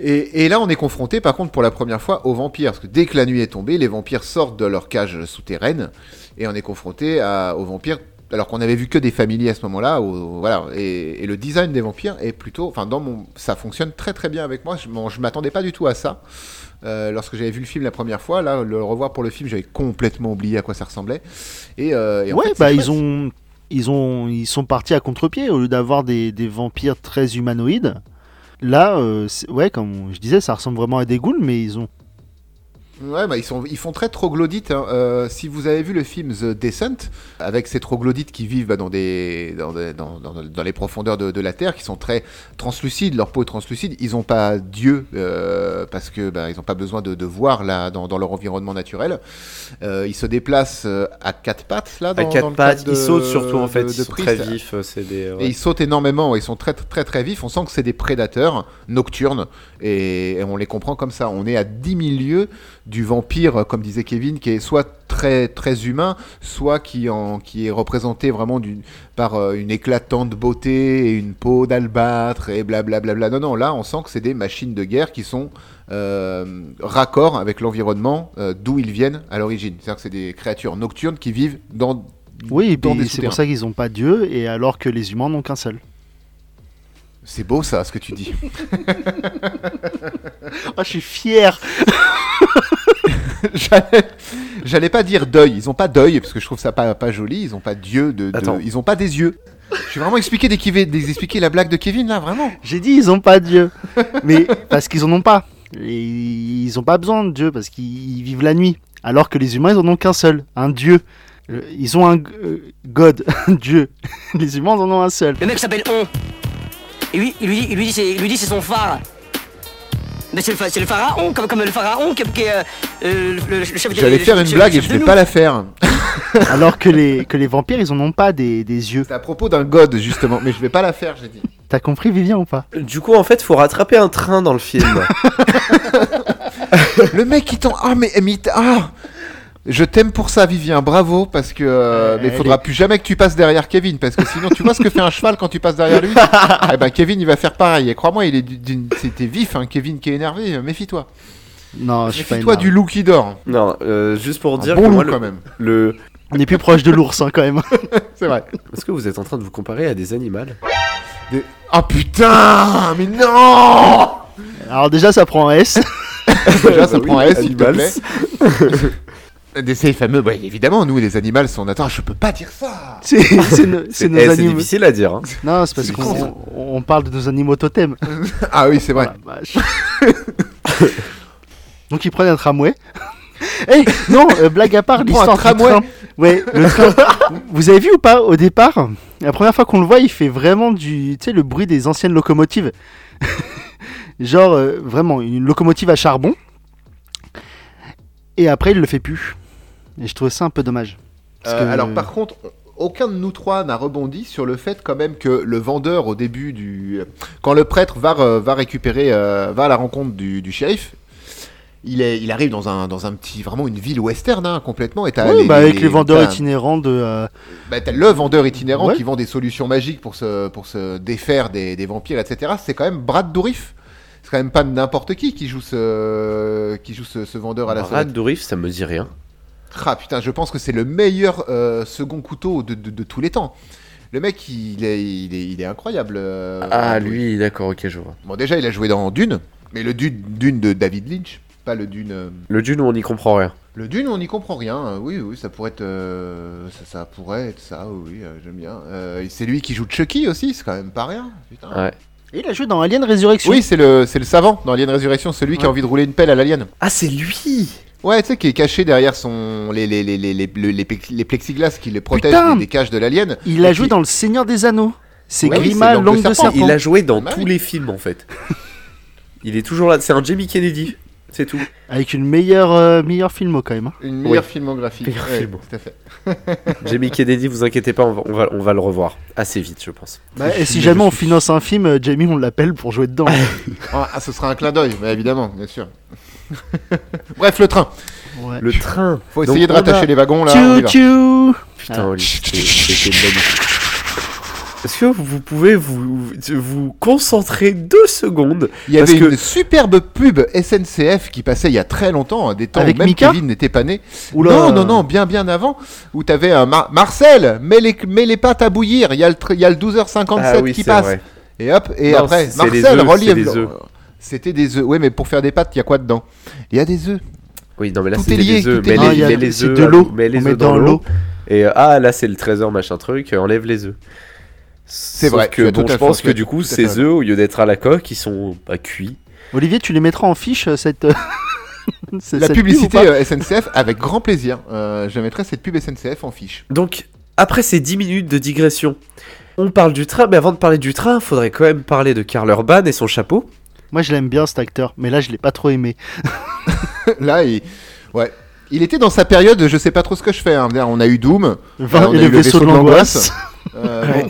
Et, et là, on est confronté, par contre, pour la première fois, aux vampires. Parce que dès que la nuit est tombée, les vampires sortent de leur cage souterraine. Et on est confronté à- aux vampires. Alors qu'on avait vu que des familiers à ce moment-là. voilà. Et, et le design des vampires est plutôt. Enfin, dans mon. Ça fonctionne très très bien avec moi. Je, je m'attendais pas du tout à ça. Euh, lorsque j'avais vu le film la première fois, là, le revoir pour le film, j'avais complètement oublié à quoi ça ressemblait. Et, euh, et en ouais, fait, bah ils ont, ils ont, ils sont partis à contre-pied au lieu d'avoir des, des vampires très humanoïdes. Là, euh, ouais, comme je disais, ça ressemble vraiment à des ghouls, mais ils ont. Ouais, bah, ils, sont, ils font très troglodytes. hein. Euh, si vous avez vu le film The Descent, avec ces troglodytes qui vivent bah, dans, des, dans, des- dans, dans- dans les profondeurs de, de la Terre, qui sont très translucides, leur peau est translucide, ils n'ont pas Dieu, euh, parce que bah, ils n'ont pas besoin de, de voir là, dans, leur environnement naturel. Euh, ils se déplacent à quatre pattes, là, À quatre pattes, ils sautent surtout en fait, ils sont très vifs. des. ouais. Et ils sautent énormément, ils sont très très très vifs. On sent que c'est des prédateurs nocturnes et, et on les comprend comme ça. On est à 10 000 lieues du vampire, comme disait Kevin, qui est soit très très humain, soit qui, en, qui est représenté vraiment par euh, une éclatante beauté et une peau d'albâtre et blablabla. Non, non, là on sent que c'est des machines de guerre qui sont euh, raccord avec l'environnement euh, d'où ils viennent à l'origine. C'est-à-dire que c'est des créatures nocturnes qui vivent dans. Oui, dans c'est pour ça qu'ils n'ont pas Dieu, et alors que les humains n'ont qu'un seul. C'est beau ça, ce que tu dis. <laughs> Ah, je suis fier. <laughs> J'allais- J'allais pas dire deuil. Ils ont pas deuil parce que je trouve ça pas, pas joli. Ils ont pas Dieu de, de- Attends. Ils ont pas des yeux. Je suis vraiment expliqué des, des expliquer la blague de Kevin là, vraiment. J'ai dit ils ont pas Dieu, mais parce qu'ils en ont pas. Et ils ont pas besoin de Dieu parce qu'ils vivent la nuit, alors que les humains ils en ont qu'un seul, un Dieu. Euh, Ils ont un euh, God, <laughs> un Dieu. Les humains ils en ont un seul. Le mec s'appelle On. Et lui, il lui dit, il lui dit, c'est, il lui dit c'est son phare. Mais c'est le, le pharaon, comme, comme le pharaon qui, qui est euh, euh, le, le chef de J'allais faire une blague et je vais pas la faire. <laughs> Alors que les, que les vampires ils en ont pas des, des yeux. C'est à propos d'un god justement, mais je vais pas la faire, j'ai dit. T'as compris Vivien ou pas? Du coup, en fait, faut rattraper un train dans le film. <laughs> Le mec qui t'en ah mais, mais il t'a- ah je t'aime pour ça, Vivien. Bravo, parce que euh, mais il faudra plus jamais que tu passes derrière Kevin, parce que sinon, tu vois ce que fait un cheval quand tu passes derrière lui? <laughs> Eh ben, Kevin, il va faire pareil. Et crois-moi, il est c'était vif, hein, Kevin qui est énervé. euh, Méfie-toi. Non, je suis pas Méfie-toi du loup qui dort. non, euh, juste pour Un dire bon que loup moi, le, quand même. le- On est plus proche de l'ours hein, quand même. <laughs> C'est vrai. Est-ce que vous êtes en train de vous comparer à des animaux? Des- Oh putain, mais non Alors déjà ça prend un S. <laughs> Déjà, ça Bah prend oui, un S, s'il te Animals. plaît. Des ces fameux, évidemment, nous les animaux, on attend. Je peux pas dire ça. C'est c'est nos, c'est C'est nos eh, c'est animaux. difficile à dire. hein. Non, c'est parce C'est con, ça. qu'on on parle de nos animaux totems. <laughs> Ah oui, c'est vrai. Oh la vache. <laughs> Donc ils prennent un tramway. <laughs> Eh, non, euh, blague à part, prend un l'histoire du tramway. train. Ouais, le train. Vous avez vu ou pas au départ La première fois qu'on le voit, il fait vraiment du, tu sais, le bruit des anciennes locomotives. Genre euh, vraiment une locomotive à charbon. Et après, il le fait plus. Et je trouve ça un peu dommage. Parce Euh, que- Alors par contre, aucun de nous trois n'a rebondi sur le fait quand même que le vendeur au début du... Quand le prêtre va, va récupérer, euh, va à la rencontre du, du shérif, il, est, il arrive dans un, dans un petit, vraiment une ville western hein, complètement. Et t'as Ouais, bah, avec les- les vendeurs itinérants de. euh, bah, le vendeur itinérant Ouais. qui vend des solutions magiques pour se, pour se défaire des, des vampires, etc. C'est quand même Brad Dourif. C'est quand même pas n'importe qui qui joue ce, qui joue ce, ce vendeur à la Brad Dourif, ça me dit rien. Ah putain, je pense que c'est le meilleur euh, second couteau de, de- de tous les temps. Le mec, il est, il est, il est incroyable. euh, Ah, lui, d'accord, ok, je vois. Bon, déjà, il a joué dans Dune, mais le Dune, Dune de David Lynch, pas le Dune. euh, Le Dune où on n'y comprend rien. Le Dune, on n'y comprend rien. euh, Oui, oui, ça pourrait être, euh, ça, ça pourrait être ça. Oui, euh, j'aime bien. Euh, c'est lui qui joue Chucky aussi, c'est quand même pas rien. Putain. Ouais. Et il a joué dans Alien Résurrection. Oui, c'est le, c'est le savant dans Alien Résurrection, celui qui a envie de rouler une pelle à l'alien. Ah, c'est lui Ouais, tu sais, qui est caché derrière son les les les les les, les, les plex- les plexiglas qui les protègent Putain des, des cages de l'alien. Il a joué qui- dans Le Seigneur des Anneaux. C'est Ouais, Grima, Langue de serpent. Il a joué dans Bah tous oui. les films, en fait. Il est toujours là. C'est un Jamie Kennedy. C'est tout. Avec une meilleure, euh, meilleure filmo quand même. hein. Une meilleure Oui. filmographie. Meilleure Ouais, filmo. tout à fait. Jamie Kennedy, vous inquiétez pas, on va, on va, on va le revoir assez vite, je pense. Bah, et si jamais on finance un film, euh, Jamie, on l'appelle pour jouer dedans. <laughs> Ah, ah, ce sera un clin d'œil, mais évidemment, bien sûr. <laughs> Bref, le train. Ouais. Le train. Faut Donc, essayer de a- rattacher les wagons là. on y Tchou va. tchou Putain, Ah. Oli, c'était c'était magnifique. Est-ce que vous pouvez vous, vous concentrer deux secondes Il y avait Parce que- une superbe pub SNCF qui passait il y a très longtemps, hein, des temps Avec où même Mika Kevin n'était pas né. Oula. Non, non, non, bien, bien avant, où t'avais un Mar- Marcel, mets les, mets les pâtes à bouillir, il y a le, il y a le 12h57 Ah oui, qui c'est passe. vrai. Et hop, et Non, après, c'est Marcel, c'est œufs. C'était des œufs. Oui, mais pour faire des pâtes, il y a quoi dedans? Il y a des œufs. Oui, non, mais là, Tout c'était est lié, les œufs. les, il y a- mets les c'est œufs, de l'eau. Mets les œufs dans dans l'eau. Et euh, ah, là, c'est le trésor, machin truc. Enlève les œufs. C'est vrai, que bon, je pense que du coup, ces œufs, au lieu d'être à la coque, ils sont pas cuits. Olivier, tu les mettras en fiche, euh, cette. euh, <laughs> cette- La cette publicité pas euh, SNCF, avec grand plaisir. Euh, je mettrai cette pub SNCF en fiche. Donc, après ces 10 minutes de digression, on parle du train, mais avant de parler du train, faudrait quand même parler de Karl Urban et son chapeau. Moi, je l'aime bien cet acteur, mais là, je l'ai pas trop aimé. <laughs> Là, il... Ouais. Il était dans sa période, je sais pas trop ce que je fais. hein. On a eu Doom. Vingt- on et a le eu vaisseau de l'angoisse. <laughs> Euh, Ouais. bon.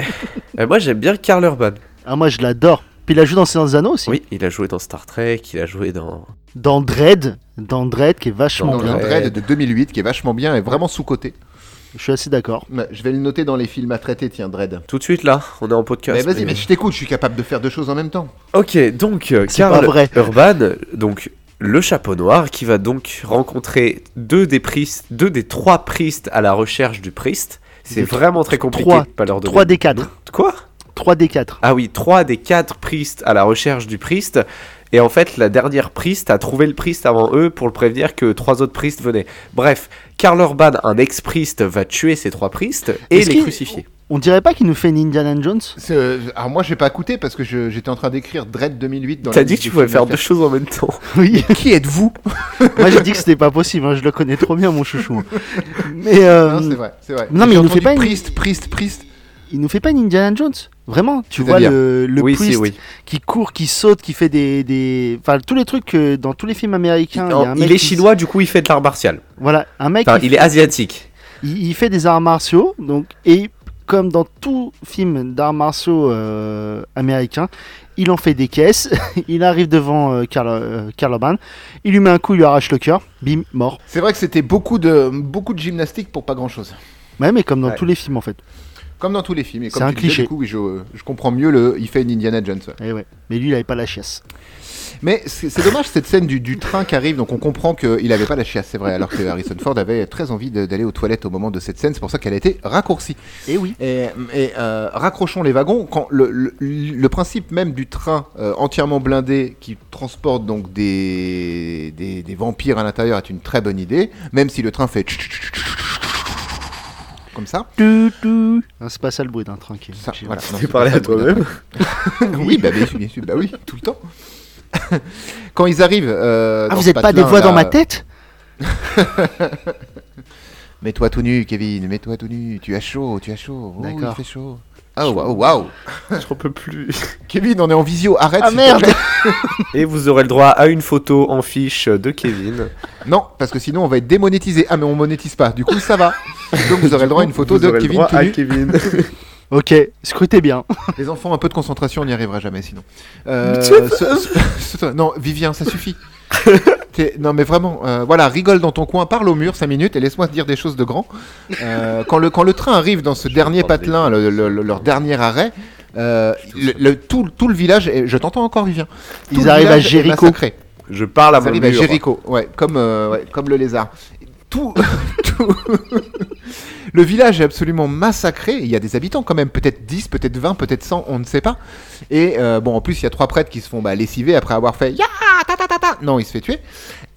Euh, moi, j'aime bien Karl Urban. Ah, moi, je l'adore. Puis il a joué dans Seigneur des Anneaux aussi. Oui, il a joué dans Star Trek, il a joué dans. Dans Dread. Dans Dread, qui est vachement Dans Dans bien. un Dread. De 2008 qui est vachement bien et vraiment sous-côté. Je suis assez d'accord. Je vais le noter dans les films à traiter, tiens, Dread. Tout de suite là, on est en podcast. Mais vas-y, mais je t'écoute, je suis capable de faire deux choses en même temps. Ok, donc euh, Karl vrai. Urban, donc le chapeau noir, qui va donc rencontrer deux des priest, deux des trois pristes à la recherche du priest. C'est vraiment très compliqué trois- de pas leur donner. 3 des 4. Quoi? 3 des 4. Ah oui, trois des quatre pristes à la recherche du priest. Et en fait, la dernière priste a trouvé le priest avant eux pour le prévenir que trois autres pristes venaient. Bref, Karl Urban, un ex-priest, va tuer ces trois pristes et les crucifier. On dirait pas qu'il nous fait une Indiana Jones euh, Alors moi, j'ai pas écouté parce que j'étais en train d'écrire Dread 2008 dans T'as dit que tu pouvais faire deux choses en même temps. <laughs> Oui. Qui êtes-vous <laughs> Moi, j'ai dit que c'était pas possible. hein, Je le connais trop bien, mon chouchou. Mais euh, Non, c'est vrai, c'est vrai. non, mais il nous fait pas une- Priest, Priest, Priest. il nous fait pas une Indiana Jones. Vraiment. Tu vois le, le oui, priest si, oui. qui court, qui saute, qui fait des. des... Enfin, tous les trucs que dans tous les films américains. il y a un il mec est qui- chinois, du coup, il fait de l'art martial. Voilà, un mec. Enfin, il est asiatique. il, il fait des arts martiaux, donc, et comme dans tout film d'arts martiaux euh, américain, il en fait des caisses, <laughs> il arrive devant euh, Karl, euh, Karl Urban, il lui met un coup, il lui arrache le cœur, bim, mort. C'est vrai que c'était beaucoup de, beaucoup de gymnastique pour pas grand-chose. Ouais, mais comme dans Ouais. tous les films en fait. Comme dans tous les films. Et C'est comme un disais, cliché. du coup, oui, je, je comprends mieux le. Il fait une Indiana Jones. ouais. Et Eh ouais. Mais lui, il avait pas la chiasse. Mais c'est dommage cette scène du, du train qui arrive, donc on comprend qu'il avait pas la chiasse, c'est vrai, alors que Harrison Ford avait très envie d'aller aux toilettes au moment de cette scène, c'est pour ça qu'elle a été raccourcie. Et oui. Et, et, euh, raccrochons les wagons, quand le, le- le principe même du train euh, entièrement blindé qui transporte donc des, des, des vampires à l'intérieur est une très bonne idée, même si le train fait comme ça. Ah, c'est pas ça le bruit d'un train qui Ça, voilà. Tu parlais à toi-même. <laughs> oui, bah, bien sûr, bien sûr, bah oui, tout le temps. <laughs> Quand ils arrivent, euh, Ah, dans vous ce êtes pas des voix dans ma tête <laughs> Mets-toi tout nu, Kevin, mets-toi tout nu. Tu as chaud, tu as chaud. Oh, D'accord. il fait chaud. Ah, waouh, waouh. J'en peux plus. <laughs> Kevin, on est en visio, arrête. Ah merde. Et vous aurez le droit à une photo en fiche de Kevin. Non, parce que sinon on va être démonétisé. Ah, mais on monétise pas. Du coup, ça va. Donc vous aurez le droit à une photo Vous de aurez le Kevin droit tout à nu. Kevin. Ok, scrutez bien. <laughs> Les enfants, un peu de concentration, on n'y arrivera jamais sinon. Euh, Mais ce- ce- ce- non, Vivien, ça suffit. <laughs> Non, mais vraiment, euh, voilà, rigole dans ton coin, parle au mur 5 minutes et laisse-moi te dire des choses de grand. Euh, quand, le, quand le train arrive dans ce dernier patelin, le- le- le- leur dernier arrêt, euh, le, le- tout, tout le village, est- je t'entends encore, Vivien. Tout Ils arrivent à Jéricho. Je parle à Ils mon arrivent à mur. Jéricho, ouais, comme, euh, ouais, comme le lézard. Tout, <laughs> tout- le village est absolument massacré. Il y a des habitants quand même, peut-être 10, peut-être 20, peut-être 100, on ne sait pas. Et euh, bon, en plus, il y a trois prêtres qui se font bah, lessiver après avoir fait Ya ta ta ta ta. Non, il se fait tuer.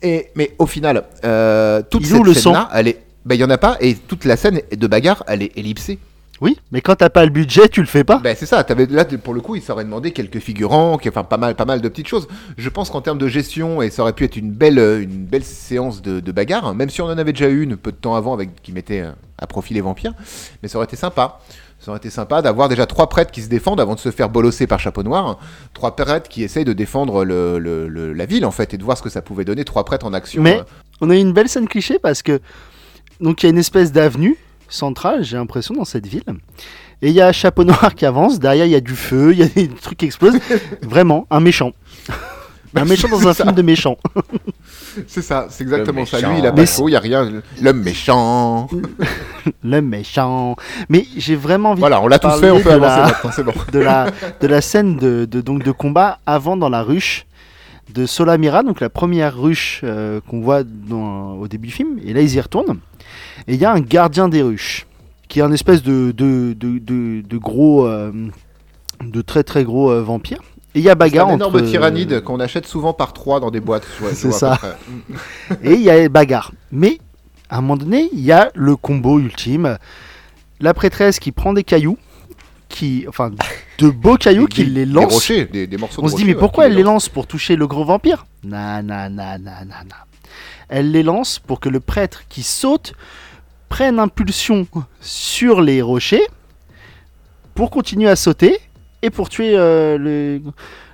Et, mais au final, euh, toute Il cette scène-là, elle est. bah, Il y en a pas, et toute la scène de bagarre, elle est ellipsée. Oui, mais quand t'as pas le budget, tu le fais pas. Ben c'est ça, avais, là pour le coup, il s'aurait demandé quelques figurants, qui- enfin pas mal, pas mal de petites choses. Je pense qu'en termes de gestion, et ça aurait pu être une belle, euh, une belle séance de, de bagarre, hein, même si on en avait déjà eu une peu de temps avant avec qui mettait euh, à profit les vampires, mais ça aurait été sympa. Ça aurait été sympa d'avoir déjà trois prêtres qui se défendent avant de se faire bolosser par Chapeau Noir. Trois prêtres qui essayent de défendre le, le- le- la ville en fait et de voir ce que ça pouvait donner. Trois prêtres en action. Mais- euh, On a eu une belle scène cliché parce que donc il y a une espèce d'avenue centrale, j'ai l'impression dans cette ville. Et il y un chapeau noir qui avance, derrière il y a du feu, il y a des <laughs> trucs qui explosent. Vraiment un méchant. Un méchant dans un ça. film de méchant. <laughs> c'est ça, c'est exactement ça. Lui, il a pas chaud, il y a rien. Le méchant. <laughs> Le méchant. Mais j'ai vraiment envie Voilà, on l'a tous fait, on peut de avancer la- maintenant, c'est bon. de la, de la scène de, de- donc de combat avant dans la ruche de Solamira, donc la première ruche euh, qu'on voit dans- au début du film. Et là, ils y retournent. Et il y a un gardien des ruches, qui est un espèce de, de, de, de- de gros, euh, de très très gros euh, vampire. Et il y a C'est bagarre un entre. énorme tyrannide qu'on achète souvent par trois dans des boîtes. C'est ça. <laughs> Et il y a bagarre. Mais à un moment donné, il y a le combo ultime. La prêtresse qui prend des cailloux, qui, enfin, de beaux <laughs> cailloux, Des- qui des- les Des lance. rochers, des, des morceaux de On se dit, mais pourquoi elle les lance pour toucher le gros vampire? Non, non, non, non, non, non. Elle les lance pour que le prêtre qui saute prenne impulsion sur les rochers pour continuer à sauter et pour tuer euh, le,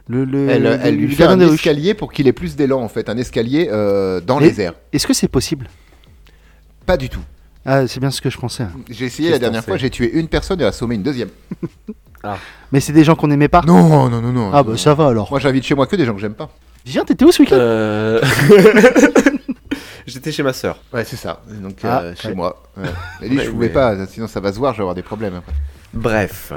le, le- Elle, le- elle le lui fait un des escalier pour qu'il ait plus d'élan en fait, un escalier euh, dans les airs. Est-ce que c'est possible? Pas du tout. Ah, C'est bien ce que je pensais. J'ai essayé la dernière fois, j'ai tué une personne et assommé une deuxième. <laughs> Mais c'est des gens qu'on n'aimait pas Non, non, non, non. Ah non. bah ça va alors. Moi j'invite chez moi que des gens que j'aime pas. Viens, t'étais où ce week-end Euh, <laughs> J'étais chez ma sœur. Ouais, c'est ça. Donc Ah, euh, chez ouais. moi. Ouais. <laughs> Mais lui, Ouais, je pouvais mais- pas, sinon ça va se voir, je vais avoir des problèmes après. Bref.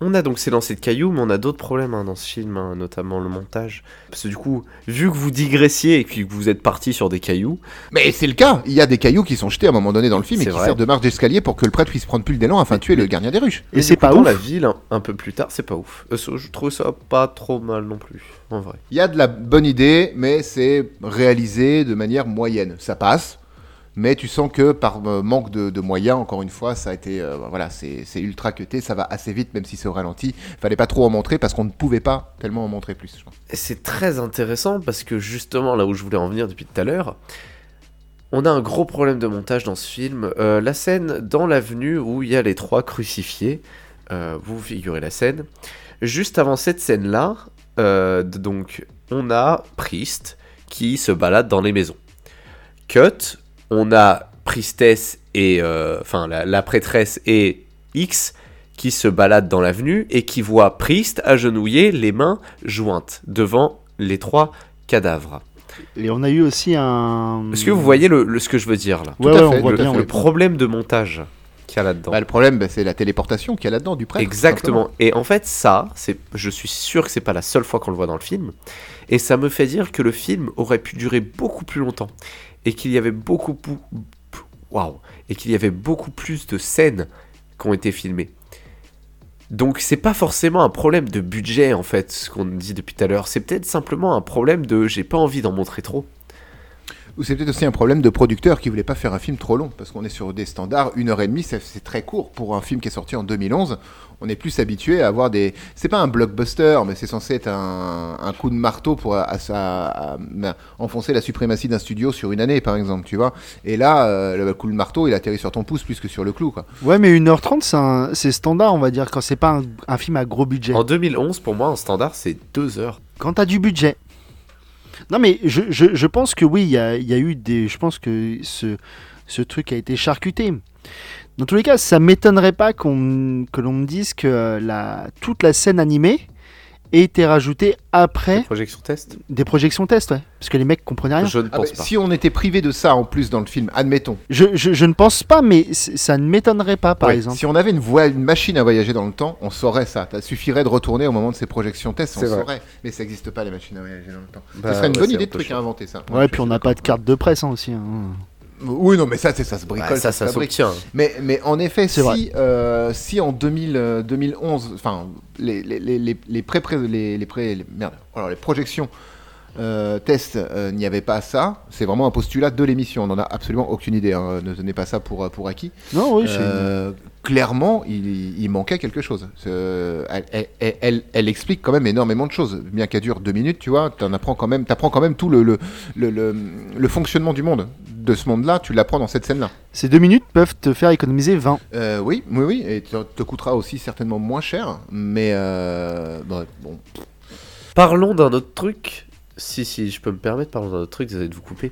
On a donc ces lancers de cailloux, mais on a d'autres problèmes hein, dans ce film, hein, notamment le montage. Parce que du coup, vu que vous digressiez et puis que vous êtes parti sur des cailloux, Mais c'est le cas. Il y a des cailloux qui sont jetés à un moment donné dans le film et qui vrai. servent de marche d'escalier pour que le prêtre puisse prendre plus d'élan afin de tuer le gardien des ruches. Et c'est pas dans ouf la ville, un, un peu plus tard, c'est pas ouf. Euh, je trouve ça pas trop mal non plus, en vrai. Il y a de la bonne idée, mais c'est réalisé de manière moyenne. Ça passe, mais tu sens que par euh, manque de, moyens, encore une fois, ça a été, euh, voilà, c'est ultra cuté, ça va assez vite, même si c'est au ralenti. Fallait pas trop en montrer parce qu'on ne pouvait pas tellement en montrer plus. c'est très intéressant parce que justement, là où je voulais en venir depuis tout à l'heure, on a un gros problème de montage dans ce film. Euh, la scène dans l'avenue où il y a les trois crucifiés, euh, vous figurez la scène. Juste avant cette scène-là, donc, on a Priest qui se balade dans les maisons. Cut, on a Priestess et. euh, Enfin, la, la prêtresse et X qui se baladent dans l'avenue et qui voient Priest agenouillé, les mains jointes, devant les trois cadavres. Et on a eu aussi un. Est-ce que vous voyez le, le- ce que je veux dire là? Ouais, Tout à ouais, fait, on voit tout à bien. fait. Le problème de montage qu'il y a là-dedans. Bah, le problème, bah, c'est la téléportation qu'il y a là-dedans du prêtre. Exactement. Et en fait, ça, c'est, je suis sûr que c'est pas la seule fois qu'on le voit dans le film. Et ça me fait dire que le film aurait pu durer beaucoup plus longtemps et qu'il y avait beaucoup, plus de scènes qui ont été filmées. Donc c'est pas forcément un problème de budget en fait, ce qu'on dit depuis tout à l'heure. C'est peut-être simplement un problème de j'ai pas envie d'en montrer trop. Ou c'est peut-être aussi un problème de producteur qui voulait pas faire un film trop long, parce qu'on est sur des standards, une heure et demie, c'est très court pour un film qui est sorti en 2011. On est plus habitué à avoir des. C'est pas un blockbuster, mais c'est censé être un, un coup de marteau pour à, à- à- à- enfoncer la suprématie d'un studio sur une année, par exemple, tu vois. Et là, euh, le coup de marteau, il atterrit sur ton pouce plus que sur le clou, quoi. Ouais, mais 1h30, c'est un- c'est standard, on va dire, quand c'est pas un, un film à gros budget. En 2011, pour moi, en standard, c'est 2 heures. Quand t'as du budget. Non, mais je, je, pense que oui, il y a, y a eu des. Je pense que ce, ce truc a été charcuté. Dans tous les cas, ça m'étonnerait pas qu'on que l'on me dise que euh, la, toute la scène animée été rajoutée après Projection test des projections test, ouais. Parce que les mecs comprenaient rien. Je ne Ah pense bah, pas. si on était privé de ça en plus dans le film, admettons. Je, je, je ne pense pas, mais ça ne m'étonnerait pas, par Ouais, exemple. Si on avait une, voie, une machine à voyager dans le temps, on saurait ça. Ça suffirait de retourner au moment de ces projections tests, on vrai. saurait. Mais ça n'existe pas les machines à voyager dans le temps. Bah, Ce serait une ouais, bonne idée un de truc à inventer ça. Ouais, puis on n'a pas de carte de presse hein, aussi. hein. Oui, non, mais ça, c'est- ça se bricole. Ouais, ça, se ça fabrique. s'obtient. Mais, mais en effet, si, euh, si en 2000, euh, 2011, enfin, les, les, les, les, les, pré, pré- les, les, pré- les- merde, alors, les projections euh, tests euh, n'y avait pas ça, c'est vraiment un postulat de l'émission. On n'en a absolument aucune idée. hein. Ne tenez pas ça pour, pour acquis. Non, oui, c'est- Euh, clairement, il, il manquait quelque chose. Euh, elle, elle, elle- elle explique quand même énormément de choses. Bien qu'elle dure deux minutes, tu vois, t'en apprends quand même, t'apprends quand même tout le, le, le, le- le fonctionnement du monde. De ce monde-là, tu l'apprends dans cette scène-là. ces deux minutes peuvent te faire économiser 20. Euh, oui, oui, oui, et te, te coûtera aussi certainement moins cher, mais euh, bon, bon. Parlons d'un autre truc. Si, si, je peux me permettre, parlons d'un autre truc, vous allez vous couper.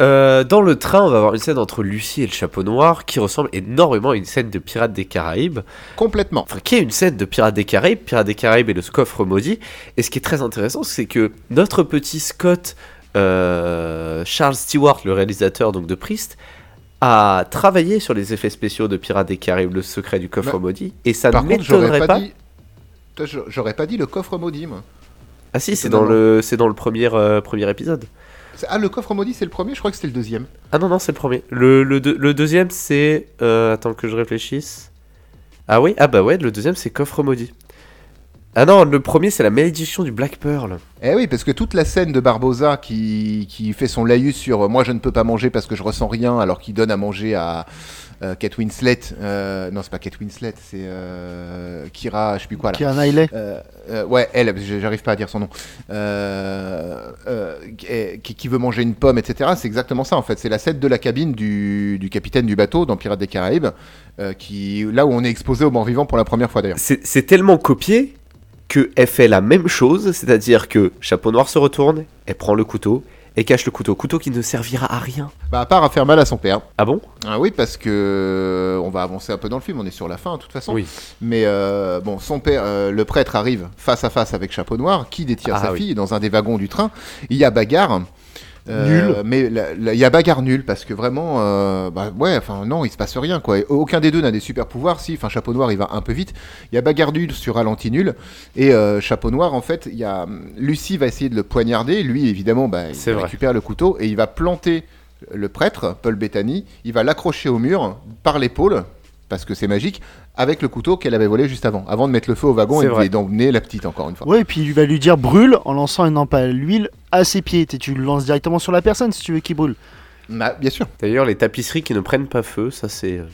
Euh, dans le train, on va avoir une scène entre Lucie et le chapeau noir qui ressemble énormément à une scène de Pirates des Caraïbes. complètement. Enfin, qui est une scène de Pirates des Caraïbes. Pirates des Caraïbes et le coffre maudit. Et ce qui est très intéressant, c'est que notre petit Scott, euh, Charles Stewart, le réalisateur donc de Priest, a travaillé sur les effets spéciaux de Pirates des Caraïbes, le secret du coffre Bah, maudit. Et ça ne m'étonnerait pas, pas. dit. J'aurais pas dit le coffre maudit, moi. Ah si, c'est dans le, c'est dans le premier, euh, premier épisode. Ah, le coffre maudit, c'est le premier Je crois que c'était le deuxième. Ah non, non, c'est le premier. Le, le, le deuxième, c'est... euh, attends que je réfléchisse. Ah oui Ah bah ouais, le deuxième, c'est Coffre Maudit. Ah non, le premier, c'est la malédiction du Black Pearl. Eh oui, parce que toute la scène de Barbosa qui, qui fait son laïus sur euh, moi je ne peux pas manger parce que je ressens rien, alors qu'il donne à manger à euh, Kate Winslet. euh, non, c'est pas Kate Winslet, c'est euh, Kira, je sais plus quoi là. Qui a un Knightley. Euh, euh, ouais, elle, j'arrive pas à dire son nom, euh, euh, qui, qui veut manger une pomme, etc. C'est exactement ça en fait. C'est la scène de la cabine du, du capitaine du bateau dans Pirates des Caraïbes, euh, qui, là où on est exposé aux morts vivants pour la première fois d'ailleurs. C'est tellement copié que elle fait la même chose, c'est-à-dire que Chapeau Noir se retourne, elle prend le couteau, et cache le couteau. Couteau qui ne servira à rien. Bah, à part à faire mal à son père. Ah bon? Ah oui, parce que euh, on va avancer un peu dans le film, on est sur la fin de toute façon. Oui. Mais euh, bon, son père, euh, le prêtre arrive face à face avec Chapeau Noir, qui détire Ah sa oui. fille dans un des wagons du train. Il y a bagarre. Euh, Mais la- la- il y a bagarre nulle parce que vraiment, euh, bah ouais, enfin non, il se passe rien quoi. Et aucun des deux n'a des super pouvoirs. Si, enfin Chapeau Noir, il va un peu vite. Il y a bagarre nulle sur ralenti nul. Et euh, Chapeau Noir, en fait, il y a Lucie va essayer de le poignarder. Lui, évidemment, bah, il vrai. récupère le couteau et il va planter le prêtre, Paul Bettany. Il va l'accrocher au mur par l'épaule parce que c'est magique, avec le couteau qu'elle avait volé juste avant, avant de mettre le feu au wagon et d'emmener la petite encore une fois. Ouais, et puis il va lui dire brûle en lançant une lampe à l'huile à ses pieds. Et tu le lances directement sur la personne si tu veux qu'il brûle. Bah, bien sûr. D'ailleurs, les tapisseries qui ne prennent pas feu, ça c'est. euh,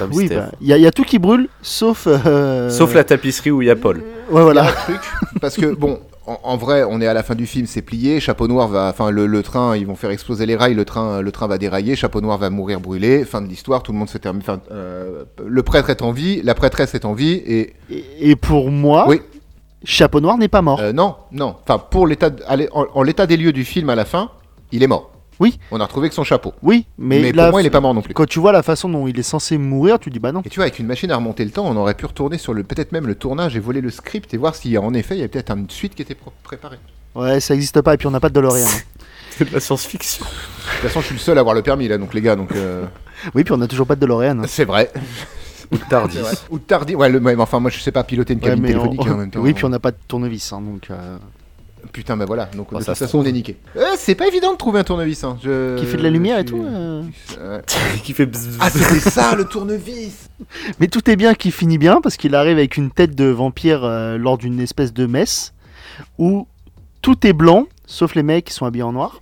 un Oui, mystère. bah, il y, a- il y a tout qui brûle, sauf. euh, Sauf la tapisserie où il y a Paul. Ouais, Il y a voilà. un truc, parce que bon, en, en vrai, on est à la fin du film, c'est plié. Chapeau Noir va, enfin le, le train, ils vont faire exploser les rails, le train, le train va dérailler. Chapeau Noir va mourir brûlé. Fin de l'histoire, tout le monde se termine. Enfin, euh, le prêtre est en vie, la prêtresse est en vie, et Et, et pour moi, Oui. Chapeau Noir n'est pas mort. euh, non, non. Enfin, pour l'état, en l'état des lieux du film à la fin, il est mort. Oui. On a retrouvé que son chapeau. oui, mais, Mais, là, pour moi, il est pas mort non plus. quand tu vois la façon dont il est censé mourir, tu dis bah non. Et tu vois, avec une machine à remonter le temps, on aurait pu retourner sur le, peut-être même le tournage et voler le script et voir s'il y a en effet, il y avait peut-être une suite qui était préparée. Ouais, ça existe pas, et puis on n'a pas de DeLorean. hein. <laughs> C'est de la science-fiction. De toute façon, je suis le seul à avoir le permis là, donc les gars, donc euh, <laughs> oui, puis on n'a toujours pas de DeLorean. hein. c'est vrai. Ou Tardis. C'est vrai. Ou tardi, ouais, le même. Enfin, moi, je sais pas piloter une Ouais, cabine mais on- téléphonique hein, en même <laughs> temps. Oui, puis on n'a pas de tournevis, hein, donc. euh, Putain, bah voilà. Donc Bah, de ça toute façon, on est niqué. Euh, c'est pas évident de trouver un tournevis. Hein. Je- Qui fait de la lumière et tout. euh. <laughs> Qui fait. Ah, c'était ça le tournevis. <laughs> Mais tout est bien qui finit bien parce qu'il arrive avec une tête de vampire euh, lors d'une espèce de messe où tout est blanc sauf les mecs qui sont habillés en noir.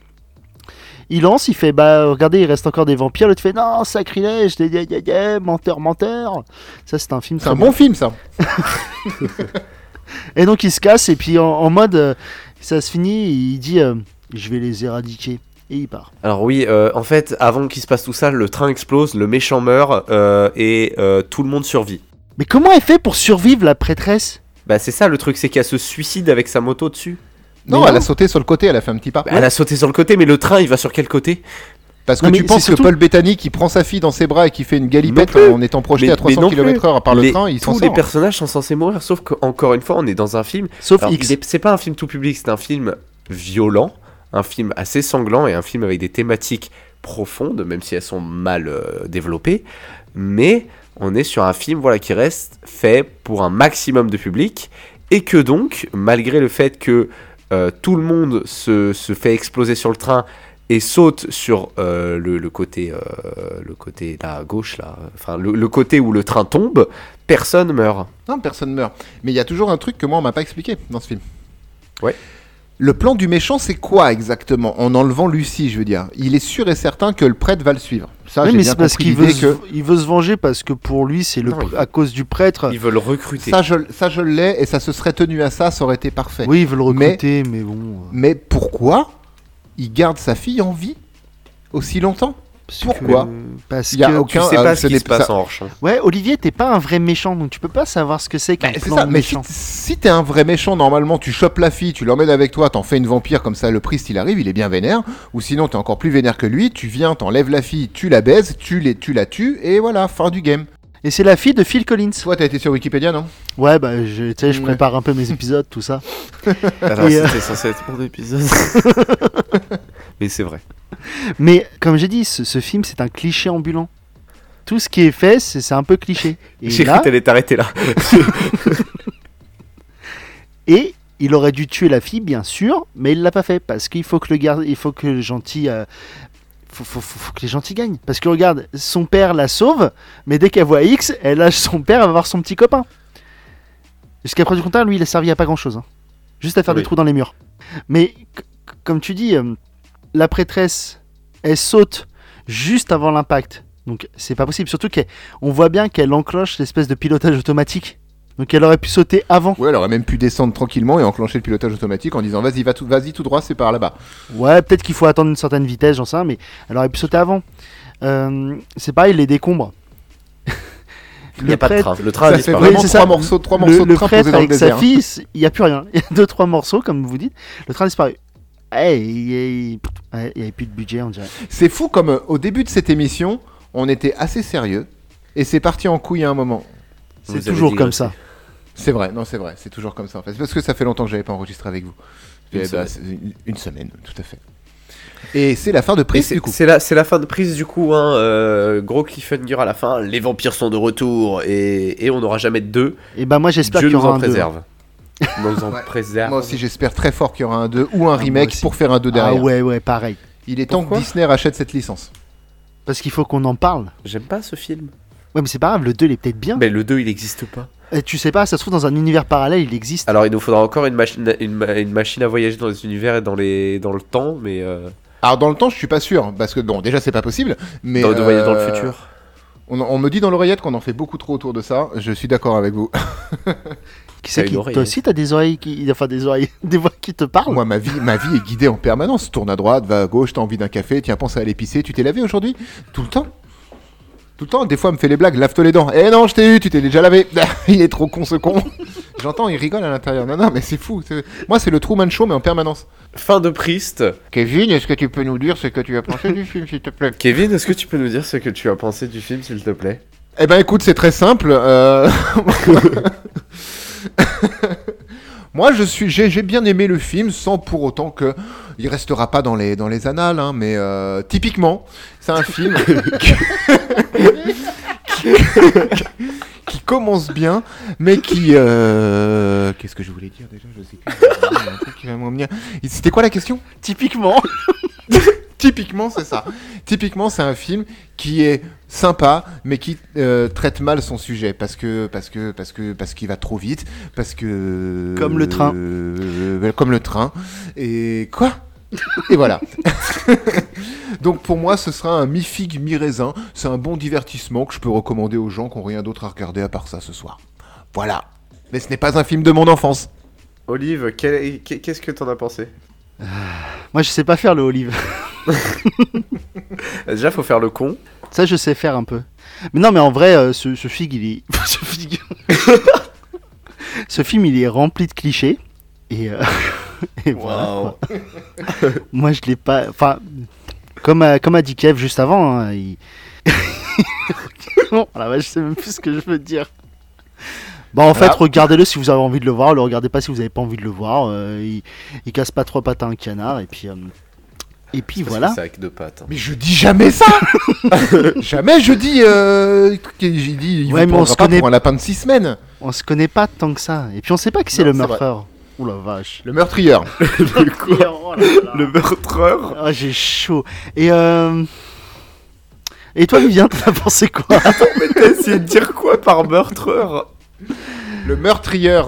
Il lance, il fait bah regardez, il reste encore des vampires. L'autre fait non, sacrilège, des- des- des- des- menteur, menteur. Ça, c'est un film C'est un bon film, ça. <laughs> Et donc il se casse et puis en, en mode euh, ça se finit, il dit euh, je vais les éradiquer et il part. Alors oui, euh, en fait, avant qu'il se passe tout ça, le train explose, le méchant meurt euh, et euh, tout le monde survit. Mais comment elle fait pour survivre la prêtresse? Bah c'est ça le truc, c'est qu'elle se suicide avec sa moto dessus. Non, elle a sauté sur le côté, elle a fait un petit pas. Bah, Elle a sauté sur le côté, mais le train il va sur quel côté? Parce que Non, tu penses surtout- que Paul Bettany qui prend sa fille dans ses bras et qui fait une galipette en étant projeté Mais- à 300 mais non plus. km/h par le Les- train, il s'en Tous les personnages sont censés mourir, sauf qu'encore une fois, on est dans un film. Sauf Alors, X. C'est pas un film tout public, c'est un film violent, un film assez sanglant et un film avec des thématiques profondes, même si elles sont mal euh, développées. Mais on est sur un film voilà, qui reste fait pour un maximum de public et que donc, malgré le fait que euh, tout le monde se, se fait exploser sur le train et saute sur euh, le, le côté, euh, le côté là, à gauche, là, enfin le, le côté où le train tombe, personne meurt. Non, personne meurt. Mais il y a toujours un truc que moi on m'a pas expliqué dans ce film. Ouais. Le plan du méchant, c'est quoi exactement En enlevant Lucie, je veux dire? Il est sûr et certain que le prêtre va le suivre. Ça, Oui, j'ai mais bien c'est parce compris qu'il veut, l'idée se- que il veut se venger parce que pour lui c'est le Non, à cause du prêtre. Ils veulent recruter. ça, je, ça, je l'ai et ça se serait tenu à ça, ça aurait été parfait. Oui, il veut le Mais- recruter, mais, bon. euh, Mais pourquoi il garde sa fille en vie aussi longtemps parce Pourquoi que- Parce Il y a que aucun- Tu sais euh, pas ce ce qui n'est- se passe ça- en hors champ. ouais, Olivier, t'es pas un vrai méchant, donc tu peux pas savoir ce que c'est qu'un Bah, c'est plan ça, mais si, méchant. si t'es un vrai méchant, normalement, tu chopes la fille, tu l'emmènes avec toi, t'en fais une vampire, comme ça le priest il arrive, il est bien vénère. Ou sinon, t'es encore plus vénère que lui, tu viens, t'enlèves la fille, tu la baises, tu, les, tu la tues, et voilà, fin du game. Et c'est la fille de Phil Collins. Toi, t'as été sur Wikipédia, non? Ouais, bah je, tu sais, je Ouais. prépare un peu mes épisodes, tout ça. <laughs> Alors Et, euh, c'était censé être mon épisode. <laughs> Mais c'est vrai. Mais comme j'ai dit, ce, ce film c'est un cliché ambulant. Tout ce qui est fait, c'est c'est un peu cliché. Et J'ai là, cru que t'allais t'arrêter là. <laughs> et il aurait dû tuer la fille, bien sûr, mais il l'a pas fait parce qu'il faut que le gar- il faut que le gentil, euh, faut, faut- faut- faut que les gentils gagnent. Parce que regarde, son père la sauve, mais dès qu'elle voit X, elle lâche son père, elle va voir son petit copain. Jusqu'à preuve du contraire, lui, il a servi à pas grand chose, juste à faire Oui. des trous dans les murs. Mais comme tu dis, euh, la prêtresse, elle saute juste avant l'impact. Donc c'est pas possible. Surtout qu'on voit bien qu'elle enclenche l'espèce de pilotage automatique. Donc elle aurait pu sauter avant. Ouais, elle aurait même pu descendre tranquillement et enclencher le pilotage automatique en disant vas-y, va tout, vas-y tout droit, c'est par là-bas. Ouais, peut-être qu'il faut attendre une certaine vitesse, j'en sais rien, mais elle aurait pu sauter avant. Euh, c'est pareil, les décombres. Il n'y a pas de train. Le train a disparu. vraiment trois ça. morceaux, trois le, morceaux de le train prêtre posés dans le avec sa désert. fille, il n'y a plus rien. Il y a deux, trois morceaux, comme vous dites. Le train a disparu. Eh, il n'y avait plus de budget, on dirait. C'est fou comme euh, au début de cette émission, on était assez sérieux et c'est parti en couille à un moment. C'est toujours comme ça. C'est vrai, non, c'est vrai, c'est toujours comme ça en fait. C'est parce que ça fait longtemps que j'avais pas enregistré avec vous. Une Eh bah, semaine. c'est une, une semaine, tout à fait. Et c'est la fin de prise c'est du coup. c'est la, fin de prise du coup, hein, euh, gros cliffhanger à la fin, les vampires sont de retour et, et on n'aura jamais de deux. Et ben moi, j'espère Dieu qu'il y nous aura en un deux. préserve. <laughs> nous en Ouais. préserve. Moi aussi j'espère très fort qu'il y aura un 2 ou un Ah, remake pour faire un 2 Ah derrière. ouais, ouais, pareil. Il est temps que Disney rachète cette licence. Parce qu'il faut qu'on en parle. J'aime pas ce film. Ouais, mais c'est pas grave, le 2 il est peut-être bien. Mais le 2 il n'existe pas. Et tu sais pas, ça se trouve dans un univers parallèle, il existe. Alors il nous faudra encore une machine, une, ma- une machine à voyager dans les univers et dans, les, dans le temps, mais euh, Alors dans le temps je suis pas sûr, parce que bon déjà c'est pas possible, mais... dans, de voyager dans le euh, futur. On, on me dit dans l'oreillette qu'on en fait beaucoup trop autour de ça, je suis d'accord avec vous. <laughs> Qui c'est T'as qui une oreille, Toi aussi, t'as des oreilles qui. Enfin, des oreilles. <laughs> Des voix qui te parlent Moi, ma vie, ma vie est guidée en permanence. Tourne à droite, va à gauche, t'as envie d'un café, tiens, pense à aller pisser. Tu t'es lavé aujourd'hui? Tout le temps Tout le temps, des fois, elle me fait les blagues, lave-toi les dents. Eh non, je t'ai eu, tu t'es déjà lavé. <laughs> il est trop con ce con. <laughs> J'entends, il rigole à l'intérieur. Non, non, mais c'est fou. Moi, c'est le Truman Show, mais en permanence. Fin de Priest. Kevin, est-ce que tu peux nous dire ce que tu as pensé du film, s'il te plaît? <laughs> Kevin, est-ce que tu peux nous dire ce que tu as pensé du film, s'il te plaît? Eh ben, écoute, c'est très simple. euh, Moi, je suis, j'ai, j'ai bien aimé le film, sans pour autant que il restera pas dans les dans les annales, hein, mais euh, typiquement, c'est un film <laughs> qui... qui commence bien, mais qui euh, qu'est-ce que je voulais dire déjà? Je sais plus. Il y a un truc qui va me revenir. C'était quoi la question? Typiquement. <laughs> Typiquement, c'est ça. Typiquement, c'est un film qui est sympa, mais qui euh, traite mal son sujet parce que parce que parce que parce qu'il va trop vite, parce que Comme le train. euh, comme le train. Et quoi? Et voilà. <laughs> Donc pour moi, ce sera un mi-figue, mi-raisin. C'est un bon divertissement que je peux recommander aux gens qui n'ont rien d'autre à regarder à part ça ce soir. Voilà. Mais ce n'est pas un film de mon enfance. Olive, qu'est-ce que t'en as pensé? Moi, je sais pas faire le olive. <laughs> Déjà, faut faire le con. Ça, je sais faire un peu. Mais non, mais en vrai, euh, ce, ce fig, il est. <laughs> ce fig. ce film, il est rempli de clichés. Et, euh, <laughs> et voilà. Moi, je l'ai pas. Enfin, comme a, comme a dit Kev juste avant, hein, il. bon, la vache, je sais même plus ce que je veux dire. Bon, en fait, Voilà. regardez-le si vous avez envie de le voir. Le regardez pas si vous avez pas envie de le voir. Euh, il, il casse pas trois pattes à un canard. Et puis. euh, et puis Parce voilà. C'est avec deux pattes. hein. Mais je dis jamais ça <laughs> Jamais je dis... Euh... J'ai dit, il Ouais, vous mais on se pas connaît- pour un lapin de six semaines. On se connaît pas tant que ça. Et puis on sait pas qui c'est le meurtreur. Ouh la vache. Le meurtrieur. <laughs> Le meurtreur Ah, j'ai chaud. Et euh... Et toi, Vivien, t'en as pensé quoi? T'as essayé de dire quoi par meurtreur? Le meurtrier.